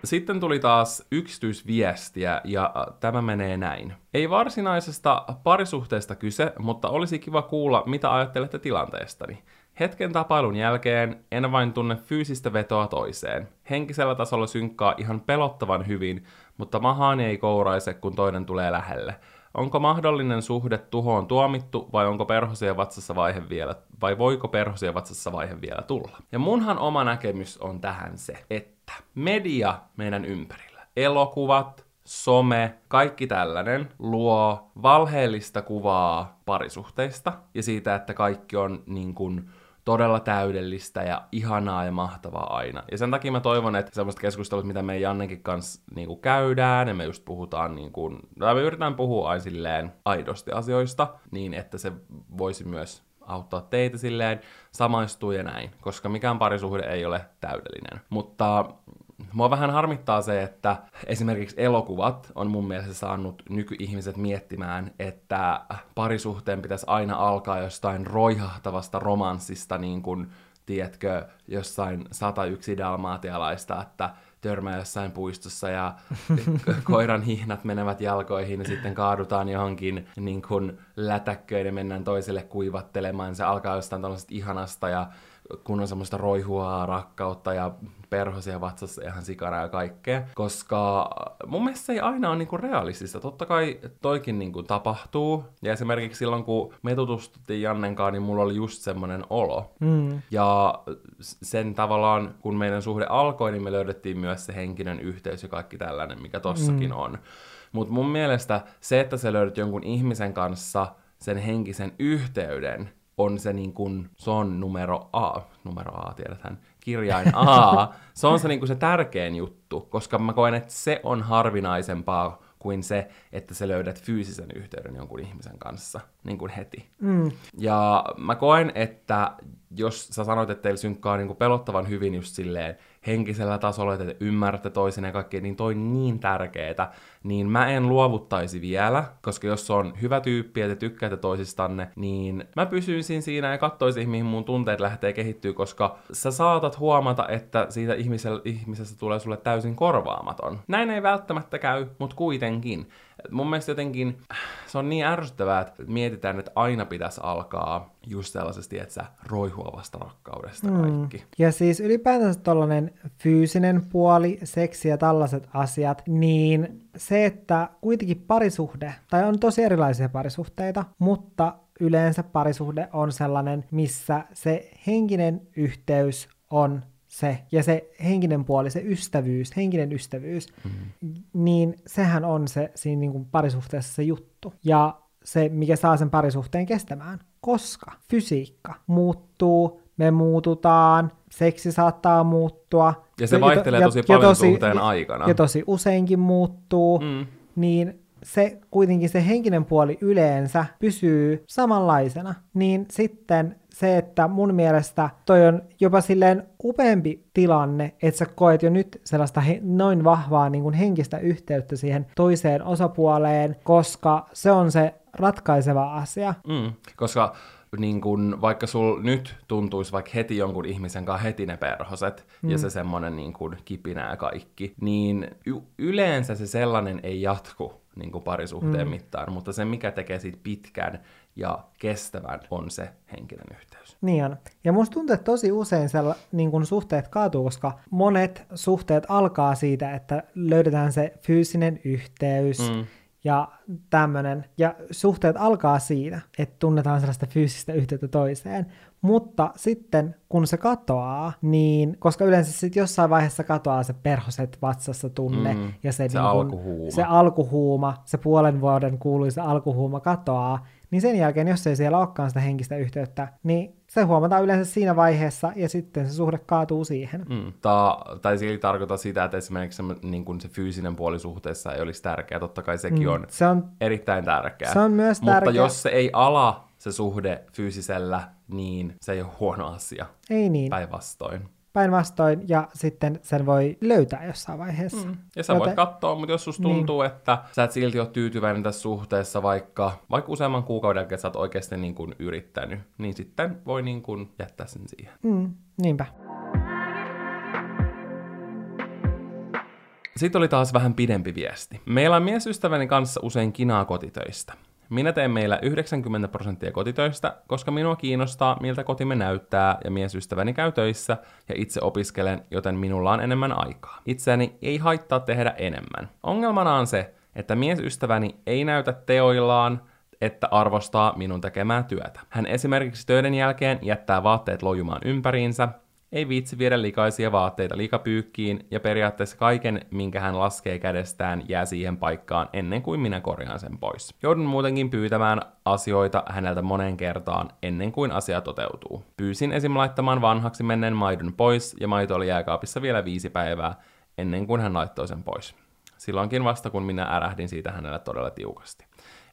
Sitten tuli taas yksityisviestiä ja tämä menee näin. Ei varsinaisesta parisuhteesta kyse, mutta olisi kiva kuulla, mitä ajattelette tilanteestani. Hetken tapailun jälkeen en vain tunne fyysistä vetoa toiseen. Henkisellä tasolla synkkaa ihan pelottavan hyvin, mutta mahaani ei kouraise, kun toinen tulee lähelle. Onko mahdollinen suhde tuhoon tuomittu vai onko perhosia vatsassa vaihe vielä, vai voiko perhosia vatsassa vaihe vielä tulla? Ja munhan oma näkemys on tähän se, että media meidän ympärillä, elokuvat, some, kaikki tällainen luo valheellista kuvaa parisuhteista ja siitä, että kaikki on niin kuin todella täydellistä ja ihanaa ja mahtavaa aina. Ja sen takia mä toivon, että semmoista keskustelut, mitä me Jannenkin kanssa niin kuin käydään, ja me just puhutaan, niin kuin, me yritetään puhua aina silleen aidosti asioista, niin että se voisi myös auttaa teitä silleen samaistua ja näin, koska mikään parisuhde ei ole täydellinen. Mutta Mua vähän harmittaa se, että esimerkiksi elokuvat on mun mielestä saanut nykyihmiset miettimään, että parisuhteen pitäisi aina alkaa jostain roihahtavasta romanssista niin kuin tiedätkö, jossain 101 dalmaatialaista, että törmää jossain puistossa ja [laughs] koiran hihnat menevät jalkoihin ja sitten kaadutaan johonkin niin kuin lätäkköön ja mennään toiselle kuivattelemaan. Se alkaa jostain tällaisesta ihanasta ja kun on semmoista roihuaa rakkautta ja perhosia vatsassa ihan sikana ja kaikkea, koska mun mielestä se ei aina ole niinku realistista. Totta kai toikin niinku tapahtuu, ja esimerkiksi silloin kun me tutustuttiin Jannenkaan, niin mulla oli just semmoinen olo. Mm. Ja sen tavallaan, kun meidän suhde alkoi, niin me löydettiin myös se henkinen yhteys ja kaikki tällainen, mikä tossakin mm. on. Mutta mun mielestä se, että sä löydät jonkun ihmisen kanssa sen henkisen yhteyden, on se niin kuin, se on numero A, numero A tiedetään, kirjain A, [laughs] se on se, niin kuin se tärkein juttu, koska mä koen, että se on harvinaisempaa kuin se, että sä löydät fyysisen yhteyden jonkun ihmisen kanssa niin kuin heti. Mm. Ja mä koen, että jos sä sanoit, että teillä synkkaa niin kuin pelottavan hyvin just silleen henkisellä tasolla, että te ymmärrätte toisen ja kaikkea, niin toi niin tärkeetä, niin mä en luovuttaisi vielä, koska jos on hyvä tyyppi ja te tykkäätte toisistanne, niin mä pysyisin siinä ja katsoisin, mihin mun tunteet lähtee kehittyä, koska sä saatat huomata, että siitä ihmisestä tulee sulle täysin korvaamaton. Näin ei välttämättä käy, mutta kuitenkin. Mun mielestä jotenkin se on niin ärsyttävää, että mietitään, että aina pitäisi alkaa just sellaisesti, että sä roihuavasta rakkaudesta mm. kaikki. Mm. Ja siis ylipäätänsä tollanen fyysinen puoli, seksi ja tällaiset asiat, niin se, että kuitenkin parisuhde, tai on tosi erilaisia parisuhteita, mutta yleensä parisuhde on sellainen, missä se henkinen yhteys on se, ja se henkinen puoli, se ystävyys, henkinen ystävyys, mm-hmm. niin sehän on se siinä niin kuin parisuhteessa se juttu. Ja se, mikä saa sen parisuhteen kestämään. Koska fysiikka muuttuu, me muututaan, seksi saattaa muuttua. Ja se vaihtelee ja, tosi ja, paljon ja tosi, suhteen aikana. Ja tosi useinkin muuttuu. Mm. Niin se kuitenkin se henkinen puoli yleensä pysyy samanlaisena, niin sitten se, että mun mielestä toi on jopa silleen upeampi tilanne, että sä koet jo nyt sellaista he- noin vahvaa niin kuin henkistä yhteyttä siihen toiseen osapuoleen, koska se on se ratkaiseva asia. Mm, koska niin kun, vaikka sul nyt tuntuisi vaikka heti jonkun ihmisen kanssa heti ne perhoset mm. ja se semmonen niin kun, kipinä ja kaikki, niin y- yleensä se sellainen ei jatku niin kuin parisuhteen mm. mittaan, mutta se mikä tekee siitä pitkän ja kestävän on se henkinen yhteys. Niin on. Ja musta tuntuu, että tosi usein sella, niin kun suhteet kaatuu, koska monet suhteet alkaa siitä, että löydetään se fyysinen yhteys, mm ja tämmöinen. Ja suhteet alkaa siinä, että tunnetaan sellaista fyysistä yhteyttä toiseen. Mutta sitten kun se katoaa, niin koska yleensä sitten jossain vaiheessa katoaa se perhoset vatsassa tunne mm, ja se, se, niin kun, alkuhuuma. se alkuhuuma, se puolen vuoden kuuluisa alkuhuuma katoaa, niin sen jälkeen, jos ei siellä olekaan sitä henkistä yhteyttä, niin se huomataan yleensä siinä vaiheessa, ja sitten se suhde kaatuu siihen. Mm. Ta- tai se ei tarkoita sitä, että esimerkiksi se, niin kuin se fyysinen puoli suhteessa ei olisi tärkeä. Totta kai sekin mm. on, se on erittäin tärkeä. Se on myös Mutta tärkeä. jos se ei ala se suhde fyysisellä, niin se ei ole huono asia. Ei niin. Päinvastoin päinvastoin, ja sitten sen voi löytää jossain vaiheessa. Mm. Ja sä Joten... voit katsoa, mutta jos susta tuntuu, niin. että sä et silti ole tyytyväinen tässä suhteessa, vaikka, vaikka useamman kuukauden jälkeen sä oot oikeasti niin kuin yrittänyt, niin sitten voi niin kuin jättää sen siihen. Mm. Niinpä. Sitten oli taas vähän pidempi viesti. Meillä on miesystäväni kanssa usein kinaa kotitöistä. Minä teen meillä 90 prosenttia kotitöistä, koska minua kiinnostaa, miltä kotimme näyttää, ja miesystäväni käy töissä, ja itse opiskelen, joten minulla on enemmän aikaa. Itseäni ei haittaa tehdä enemmän. Ongelmana on se, että miesystäväni ei näytä teoillaan, että arvostaa minun tekemää työtä. Hän esimerkiksi töiden jälkeen jättää vaatteet lojumaan ympäriinsä, ei viitsi viedä likaisia vaatteita likapyykkiin, ja periaatteessa kaiken, minkä hän laskee kädestään, jää siihen paikkaan ennen kuin minä korjaan sen pois. Joudun muutenkin pyytämään asioita häneltä moneen kertaan ennen kuin asia toteutuu. Pyysin esim. laittamaan vanhaksi menneen maidon pois, ja maito oli jääkaapissa vielä viisi päivää, ennen kuin hän laittoi sen pois. Silloinkin vasta, kun minä ärähdin siitä hänelle todella tiukasti.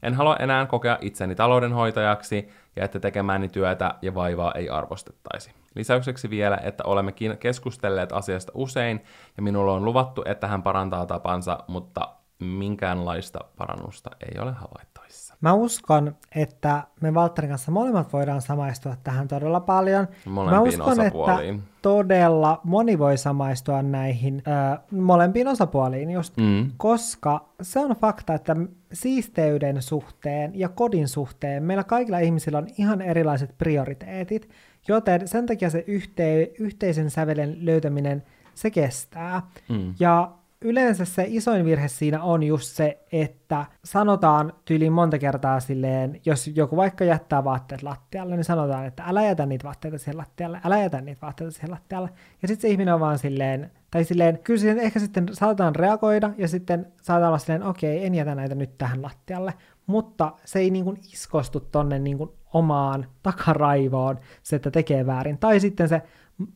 En halua enää kokea itseni taloudenhoitajaksi ja että tekemäni työtä ja vaivaa ei arvostettaisi. Lisäykseksi vielä, että olemme keskustelleet asiasta usein ja minulla on luvattu, että hän parantaa tapansa, mutta minkäänlaista parannusta ei ole havaittavissa. Mä uskon, että me Valtterin kanssa molemmat voidaan samaistua tähän todella paljon. Molempiin Mä uskon, osapuoliin. että todella moni voi samaistua näihin ö, molempiin osapuoliin just, Mm. koska se on fakta, että siisteyden suhteen ja kodin suhteen meillä kaikilla ihmisillä on ihan erilaiset prioriteetit, joten sen takia se yhte, yhteisen sävelen löytäminen, se kestää. Mm. Ja yleensä se isoin virhe siinä on just se, että sanotaan tyyliin monta kertaa silleen, jos joku vaikka jättää vaatteet lattialle, niin sanotaan, että älä jätä niitä vaatteita siihen lattialle, älä jätä niitä vaatteita siihen lattialle. Ja sitten se ihminen on vaan silleen, tai silleen, kyllä siihen ehkä sitten saatetaan reagoida, ja sitten saatetaan olla silleen, okei, en jätä näitä nyt tähän lattialle, mutta se ei niin kuin iskostu tonne niin kuin omaan takaraivoon, se, että tekee väärin. Tai sitten se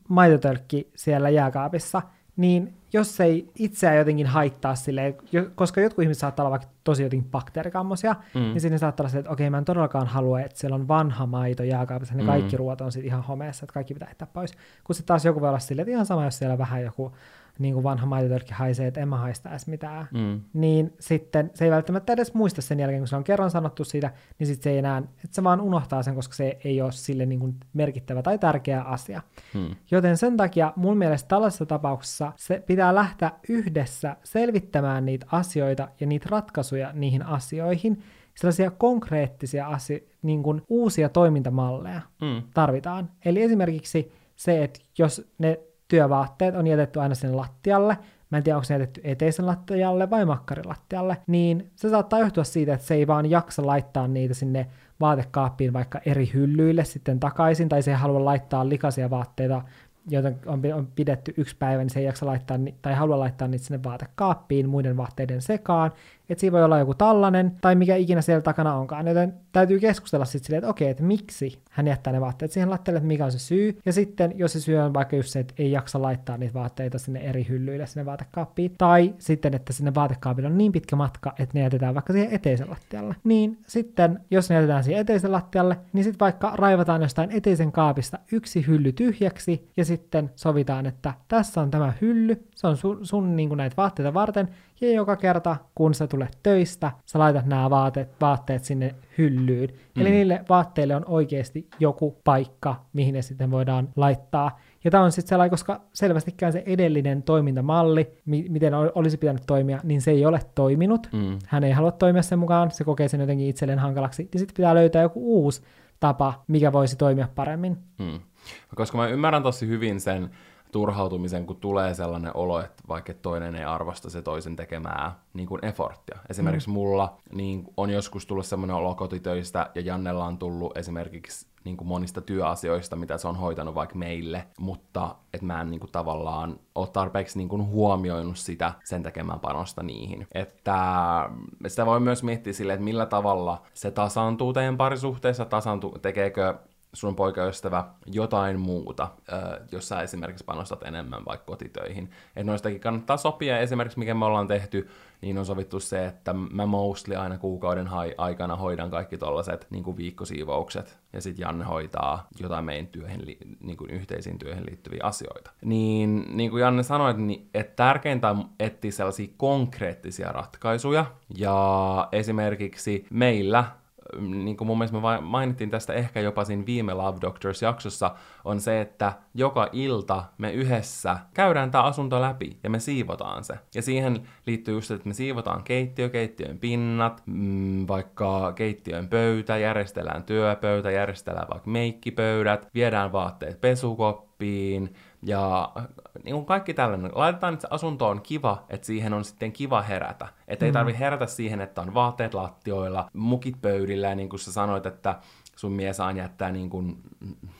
maitotölkki siellä jääkaapissa, niin jos se ei itseään jotenkin haittaa silleen, koska jotkut ihmiset saattaa olla vaikka tosi jotenkin bakteerikammosia, Mm. niin sitten saattaa olla se, että okei, mä en todellakaan halua, että siellä on vanha maito jääkaapissa, niin Mm. kaikki ruoat on sitten ihan homeessa, että kaikki pitää heittää pois. Kun sitten taas joku voi olla silleen, että ihan sama, jos siellä vähän joku niin kuin vanha maitotölkki haisee, että en mä haista edes mitään, Mm. niin sitten se ei välttämättä edes muista sen jälkeen, kun se on kerran sanottu siitä, niin sitten se ei enää, että se vaan unohtaa sen, koska se ei ole sille niin kuin merkittävä tai tärkeä asia. Mm. Joten sen takia mun mielestä tällaisessa tapauksessa se pitää lähteä yhdessä selvittämään niitä asioita ja niitä ratkaisuja niihin asioihin, sellaisia konkreettisia asio- niin kuin uusia toimintamalleja Mm. tarvitaan. Eli esimerkiksi se, että jos ne työvaatteet on jätetty aina sinne lattialle, mä en tiedä, onko ne jätetty eteisen lattialle vai makkarilattialle, niin se saattaa johtua siitä, että se ei vaan jaksa laittaa niitä sinne vaatekaappiin vaikka eri hyllyille sitten takaisin, tai se ei halua laittaa likaisia vaatteita, joita on, pidetty yksi päivä, niin se ei jaksa laittaa, tai halua laittaa niitä sinne vaatekaappiin muiden vaatteiden sekaan, että siinä voi olla joku tällainen, tai mikä ikinä siellä takana onkaan, joten täytyy keskustella sitten silleen, että okei, että miksi hän jättää ne vaatteet siihen lattialle, että mikä on se syy, ja sitten jos se syy on vaikka just se, että ei jaksa laittaa niitä vaatteita sinne eri hyllyille sinne vaatekaappiin, tai sitten, että sinne vaatekaapille on niin pitkä matka, että ne jätetään vaikka siihen eteisen lattialle, niin sitten, jos ne jätetään siihen eteisen lattialle, niin sitten vaikka raivataan jostain eteisen kaapista yksi hylly tyhjäksi, ja sitten sovitaan, että tässä on tämä hylly, se on sun, sun niin näitä vaatteita varten, ja joka kerta, kun sä tulet töistä, sä laitat nämä vaatteet, vaatteet sinne hyllyyn. Mm. Eli niille vaatteille on oikeasti joku paikka, mihin ne sitten voidaan laittaa. Ja tämä on sitten sellainen, koska selvästikään se edellinen toimintamalli, mi- miten ol- olisi pitänyt toimia, niin se ei ole toiminut. Mm. Hän ei halua toimia sen mukaan, se kokee sen jotenkin itselleen hankalaksi. Ja sitten pitää löytää joku uusi tapa, mikä voisi toimia paremmin. Mm. Koska mä ymmärrän tosi hyvin sen turhautumisen, kun tulee sellainen olo, että vaikka toinen ei arvosta se toisen tekemää niin kuin efforttia. Esimerkiksi mm. mulla niin on joskus tullut sellainen olo kotitöistä, ja Jannella on tullut esimerkiksi niin kuin monista työasioista, mitä se on hoitanut vaikka meille, mutta että mä en niin kuin tavallaan ole tarpeeksi niin kuin huomioinut sitä sen tekemään panosta niihin. Että sitä voi myös miettiä silleen, että millä tavalla se tasaantuu teidän parisuhteessa, tasaantuu, tekeekö sun poikaystävä jotain muuta, jos sä esimerkiksi panostat enemmän vaikka kotitöihin. Että noistakin kannattaa sopia. Esimerkiksi mikä me ollaan tehty, niin on sovittu se, että mä mostly aina kuukauden aikana hoidan kaikki tollaset niin viikkosiivoukset, ja sitten Janne hoitaa jotain meidän työhön, li- niin kuin yhteisiin työhön liittyviä asioita. Niin, niin kuin Janne sanoi, niin, että tärkeintä on etsiä sellaisia konkreettisia ratkaisuja, ja esimerkiksi meillä niin kuin mun mielestä me mainittiin tästä ehkä jopa siinä viime Love Doctors-jaksossa, on se, että joka ilta me yhdessä käydään tämä asunto läpi ja me siivotaan se. Ja siihen liittyy just, että me siivotaan keittiö, keittiön pinnat, mm, vaikka keittiön pöytä, järjestellään työpöytä, järjestellään vaikka meikkipöydät, viedään vaatteet pesukoppiin, ja niin kuin kaikki tällainen, laitetaan, että se asunto on kiva, että siihen on sitten kiva herätä. Että ei tarvi herätä siihen, että on vaatteet lattioilla, mukit pöydillä, ja niin kuin sä sanoit, että sun mies aina jättää niin kuin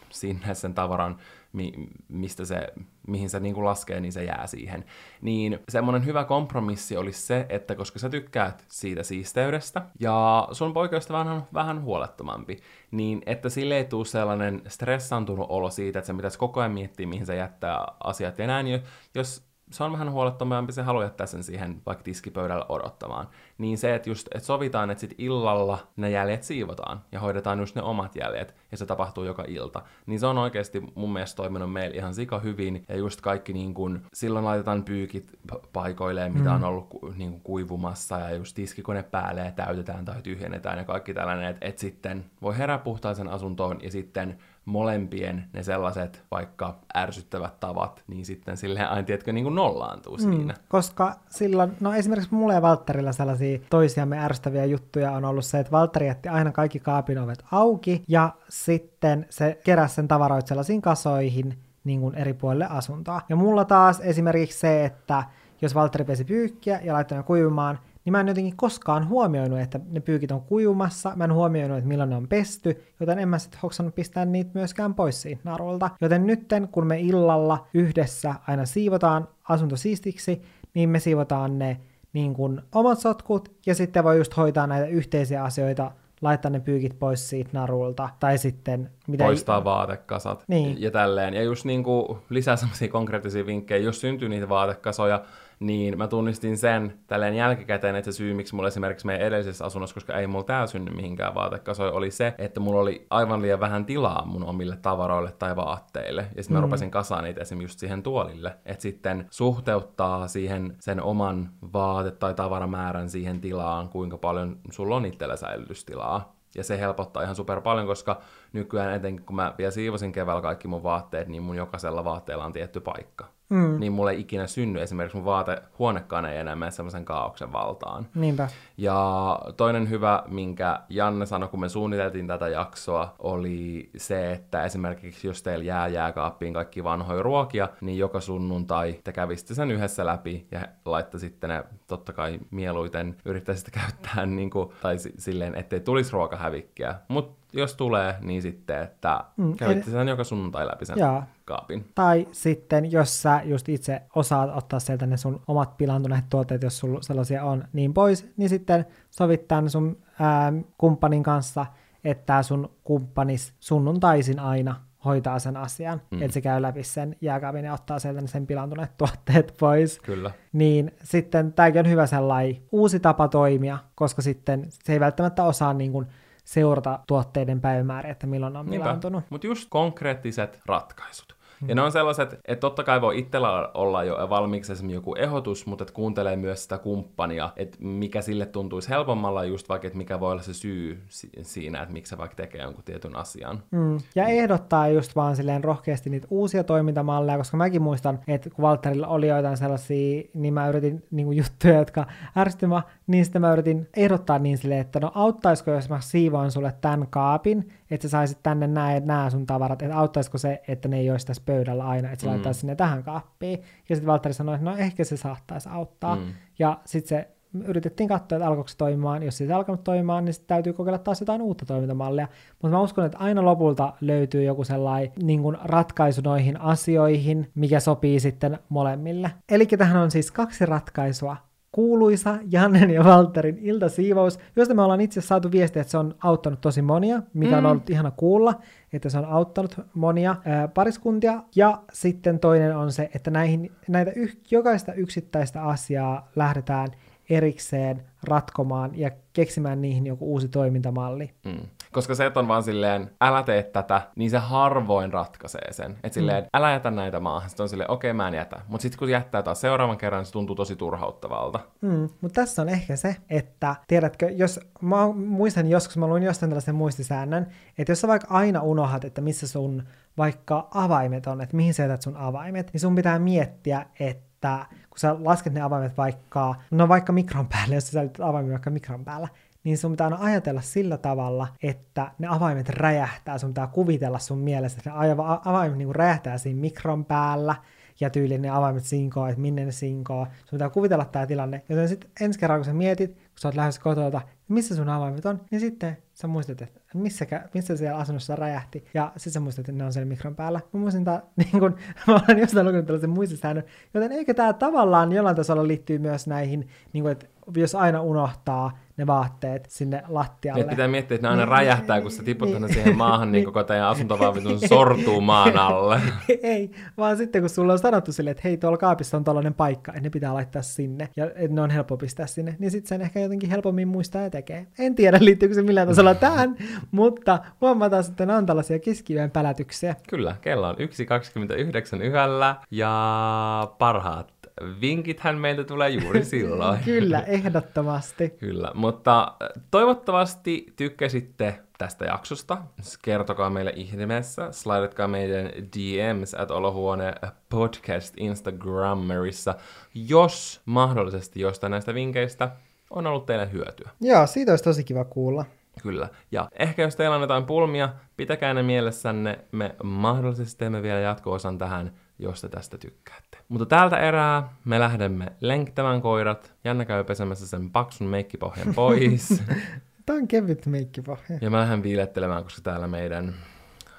sinne sen tavaran, mi- mistä se, mihin se niin kuin laskee, niin se jää siihen. Niin semmoinen hyvä kompromissi olisi se, että koska sä tykkäät siitä siisteydestä, ja sun poikaystävä on vähän huolettomampi, niin että sille ei tule sellainen stressantunut olo siitä, että se pitäisi koko ajan miettiä, mihin se jättää asiat ja näin, jos se on vähän huolettomampi, se haluaa jättää sen siihen vaikka tiskipöydällä odottamaan. Niin se, että just että sovitaan, että sit illalla ne jäljet siivotaan ja hoidetaan just ne omat jäljet, ja se tapahtuu joka ilta. Niin se on oikeasti mun mielestä toiminut meillä ihan sika hyvin, ja just kaikki niin kun, silloin laitetaan pyykit paikoilleen, mitä mm. on ollut niin kun, kuivumassa, ja just tiskikone päälle ja täytetään tai tyhjennetään ja kaikki tällainen, että et sitten voi herää puhtaisen asuntoon ja sitten molempien ne sellaiset vaikka ärsyttävät tavat, niin sitten silleen aina, tiedätkö, niin kuin nollaantuu mm, siinä. Koska silloin, no esimerkiksi mulle ja Valtterilla sellaisia toisiamme ärsyttäviä juttuja on ollut se, että Valtteri jätti aina kaikki kaapin ovet auki, ja sitten se keräsi sen tavaroit sellaisiin kasoihin, niin kuin eri puolille asuntoa. Ja mulla taas esimerkiksi se, että jos Valtteri pesi pyykkiä ja laittoi ne kuivumaan, niin mä en jotenkin koskaan huomioinut, että ne pyykit on kujumassa, mä en huomioinut, että milloin ne on pesty, joten en mä sitten hoksannut pistää niitä myöskään pois siitä narulta. Joten nytten, kun me illalla yhdessä aina siivotaan asunto siistiksi, niin me siivotaan ne niin kuin omat sotkut, ja sitten voi just hoitaa näitä yhteisiä asioita laittaa ne pyykit pois siitä narulta, tai sitten... Mitä Poistaa vaatekasat niin. ja tälleen. Ja just niin kuin lisää semmoisia konkreettisia vinkkejä, jos syntyy niitä vaatekasoja, niin mä tunnistin sen tälleen jälkikäteen, että se syy, miksi mulla esimerkiksi meidän edellisessä asunnossa, koska ei mulla täällä synny mihinkään vaatekasoja, oli se, että mulla oli aivan liian vähän tilaa mun omille tavaroille tai vaatteille. Ja sitten mä mm. rupesin kasaan niitä esimerkiksi just siihen tuolille. Että sitten suhteuttaa siihen sen oman vaate- tai tavaramäärän siihen tilaan, kuinka paljon sulla on itsellä säilytystilaa. Ja se helpottaa ihan super paljon, koska nykyään etenkin kun mä vielä siivosin keväällä kaikki mun vaatteet, niin mun jokaisella vaatteella on tietty paikka mm. niin mulle ei ikinä synny. Esimerkiksi mun vaatehuonekaan ei enää mene semmoisen kaauksen valtaan. Niinpä. Ja toinen hyvä, minkä Janne sanoi, kun me suunniteltiin tätä jaksoa, oli se, että esimerkiksi jos teillä jää jääkaappiin kaikki vanhoja ruokia, niin joka sunnuntai te kävisitte sen yhdessä läpi ja laittaisitte ne totta kai mieluiten yrittäisitte [laughs] käyttää niin kuin, tai silleen, ettei tulisi ruokahävikkiä. Mutta jos tulee, niin sitten, että mm, kävitte sen joka sunnuntai läpi sen jaa. kaapin. Tai sitten, jos sä just itse osaat ottaa sieltä ne sun omat pilantuneet tuotteet, jos sulla sellaisia on, niin pois, niin sitten sovittaa ne sun ää, kumppanin kanssa, että sun kumppanis sunnuntaisin aina hoitaa sen asian, mm. että se käy läpi sen jääkaapin ja ottaa sieltä sen pilantuneet [laughs] tuotteet pois. Kyllä. Niin sitten tämäkin on hyvä sellainen uusi tapa toimia, koska sitten se ei välttämättä osaa niin kuin seurata tuotteiden päivämääriä, että milloin on milaantunut. Mutta just konkreettiset ratkaisut. Ja ne on sellaiset, että totta kai voi itsellä olla jo valmiiksi esimerkiksi joku ehdotus, mutta että kuuntelee myös sitä kumppania, että mikä sille tuntuisi helpommalla, just vaikka, että mikä voi olla se syy siinä, että miksi se vaikka tekee jonkun tietyn asian. Mm. Ja ehdottaa just vaan silleen rohkeasti niitä uusia toimintamalleja, koska mäkin muistan, että kun Walterilla oli joitain sellaisia, niin mä yritin niin kuin juttuja, jotka ärsytymä, niin sitten mä yritin ehdottaa niin silleen, että no auttaisiko, jos mä siivoan sulle tämän kaapin, että sä saisit tänne näin nämä sun tavarat, että auttaisiko se, että ne ei olisi tässä pöydällä aina, että se mm. laittaisi sinne tähän kaappiin. Ja sitten Valtteri sanoi, että no ehkä se saattaisi auttaa. Mm. Ja sitten se yritettiin katsoa, että alkoiko se toimimaan. Jos se ei alkanut toimimaan, niin sitten täytyy kokeilla taas jotain uutta toimintamallia. Mutta mä uskon, että aina lopulta löytyy joku sellainen niin ratkaisu noihin asioihin, mikä sopii sitten molemmille. Eli tähän on siis kaksi ratkaisua kuuluisa Jannen ja Walterin iltasiivous, josta me ollaan itse saatu viestiä, että se on auttanut tosi monia, mikä mm. on ollut ihana kuulla, että se on auttanut monia ää, pariskuntia. Ja sitten toinen on se, että näihin, näitä yh, jokaista yksittäistä asiaa lähdetään erikseen ratkomaan ja keksimään niihin joku uusi toimintamalli. Mm. Koska se, että on vaan silleen, älä tee tätä, niin se harvoin ratkaisee sen. Että silleen, mm. älä jätä näitä maahan. Sitten on silleen, okei, okay, mä en jätä. Mutta sitten kun jättää taas seuraavan kerran, niin se tuntuu tosi turhauttavalta. Mm. Mutta tässä on ehkä se, että tiedätkö, jos mä muistan joskus, mä luin jostain tällaisen muistisäännön, että jos sä vaikka aina unohat, että missä sun vaikka avaimet on, että mihin sä jätät sun avaimet, niin sun pitää miettiä, että kun sä lasket ne avaimet vaikka, no vaikka mikron päälle, jos sä säilytät avaimet vaikka mikron päällä, niin sun pitää aina ajatella sillä tavalla, että ne avaimet räjähtää, sun pitää kuvitella sun mielessä, että ne avaimet niin räjähtää siinä mikron päällä, ja tyyliin ne avaimet sinkoo, että minne ne sinkoo. Sun pitää kuvitella tämä tilanne, joten sitten ensi kerran kun sä mietit, kun sä oot lähdössä kotota, missä sun avaimet on, niin sitten sä muistat, että missäkä, missä siellä asunnossa räjähti, ja sitten sä muistat, että ne on siellä mikron päällä. Mä muistin, että [laughs] niin kun, mä olen jostain lukenut tällaisen muistisäännön, joten eikö tämä tavallaan jollain tasolla liittyy myös näihin, niin kun, että jos aina unohtaa ne vaatteet sinne lattialle. Niin, pitää miettiä, että ne aina Niin, räjähtää, kun sä tiput niin, siihen [laughs] maahan, niin koko teidän asunto vaan vitun sortuu maan alle. [laughs] Ei, vaan sitten kun sulla on sanottu sille, että hei, tuolla kaapissa on tällainen paikka, että ne pitää laittaa sinne, ja että ne on helppo pistää sinne, niin sitten sen ehkä jotenkin helpommin muistaa ja tekee. En tiedä, [laughs] liittyykö se millään tasolla tähän, mutta huomataan sitten on tällaisia keskiyön pälätyksiä. Kyllä, kello on 1.29 yhdellä, ja parhaat vinkithän meiltä tulee juuri [laughs] silloin. Kyllä, ehdottomasti. Kyllä, mutta äh, toivottavasti tykkäsitte tästä jaksosta. Kertokaa meille ihmeessä, slidatkaa meidän DMs at olohuone podcast Instagrammerissa, jos mahdollisesti jostain näistä vinkkeistä on ollut teille hyötyä. Joo, siitä olisi tosi kiva kuulla. Kyllä. Ja ehkä jos teillä on jotain pulmia, pitäkää ne mielessänne. Me mahdollisesti teemme vielä jatko-osan tähän, jos te tästä tykkäätte. Mutta tältä erää me lähdemme lenkittämään koirat. Janna käy pesemässä sen paksun meikkipohjan pois. [laughs] Tämä on kevyt meikkipohja. ja mä lähden viilettelemään, koska täällä meidän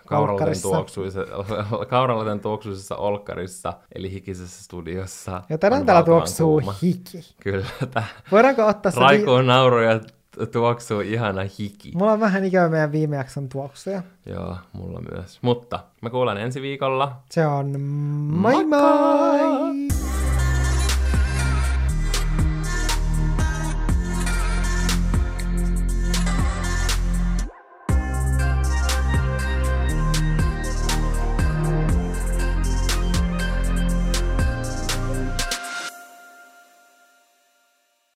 kauralaten tuoksuisessa, [laughs] kauralaten tuoksuisessa olkkarissa, eli hikisessä studiossa. Ja tänään täällä tuoksuu kuuma. hiki. Kyllä, tää Voidaanko ottaa se... Vi- Raikoon nauru ja tuoksuu ihana hiki. Mulla on vähän ikävä meidän viime jakson tuoksuja. Joo, mulla myös. Mutta me kuullaan ensi viikolla. Se on moi Moikka! moi!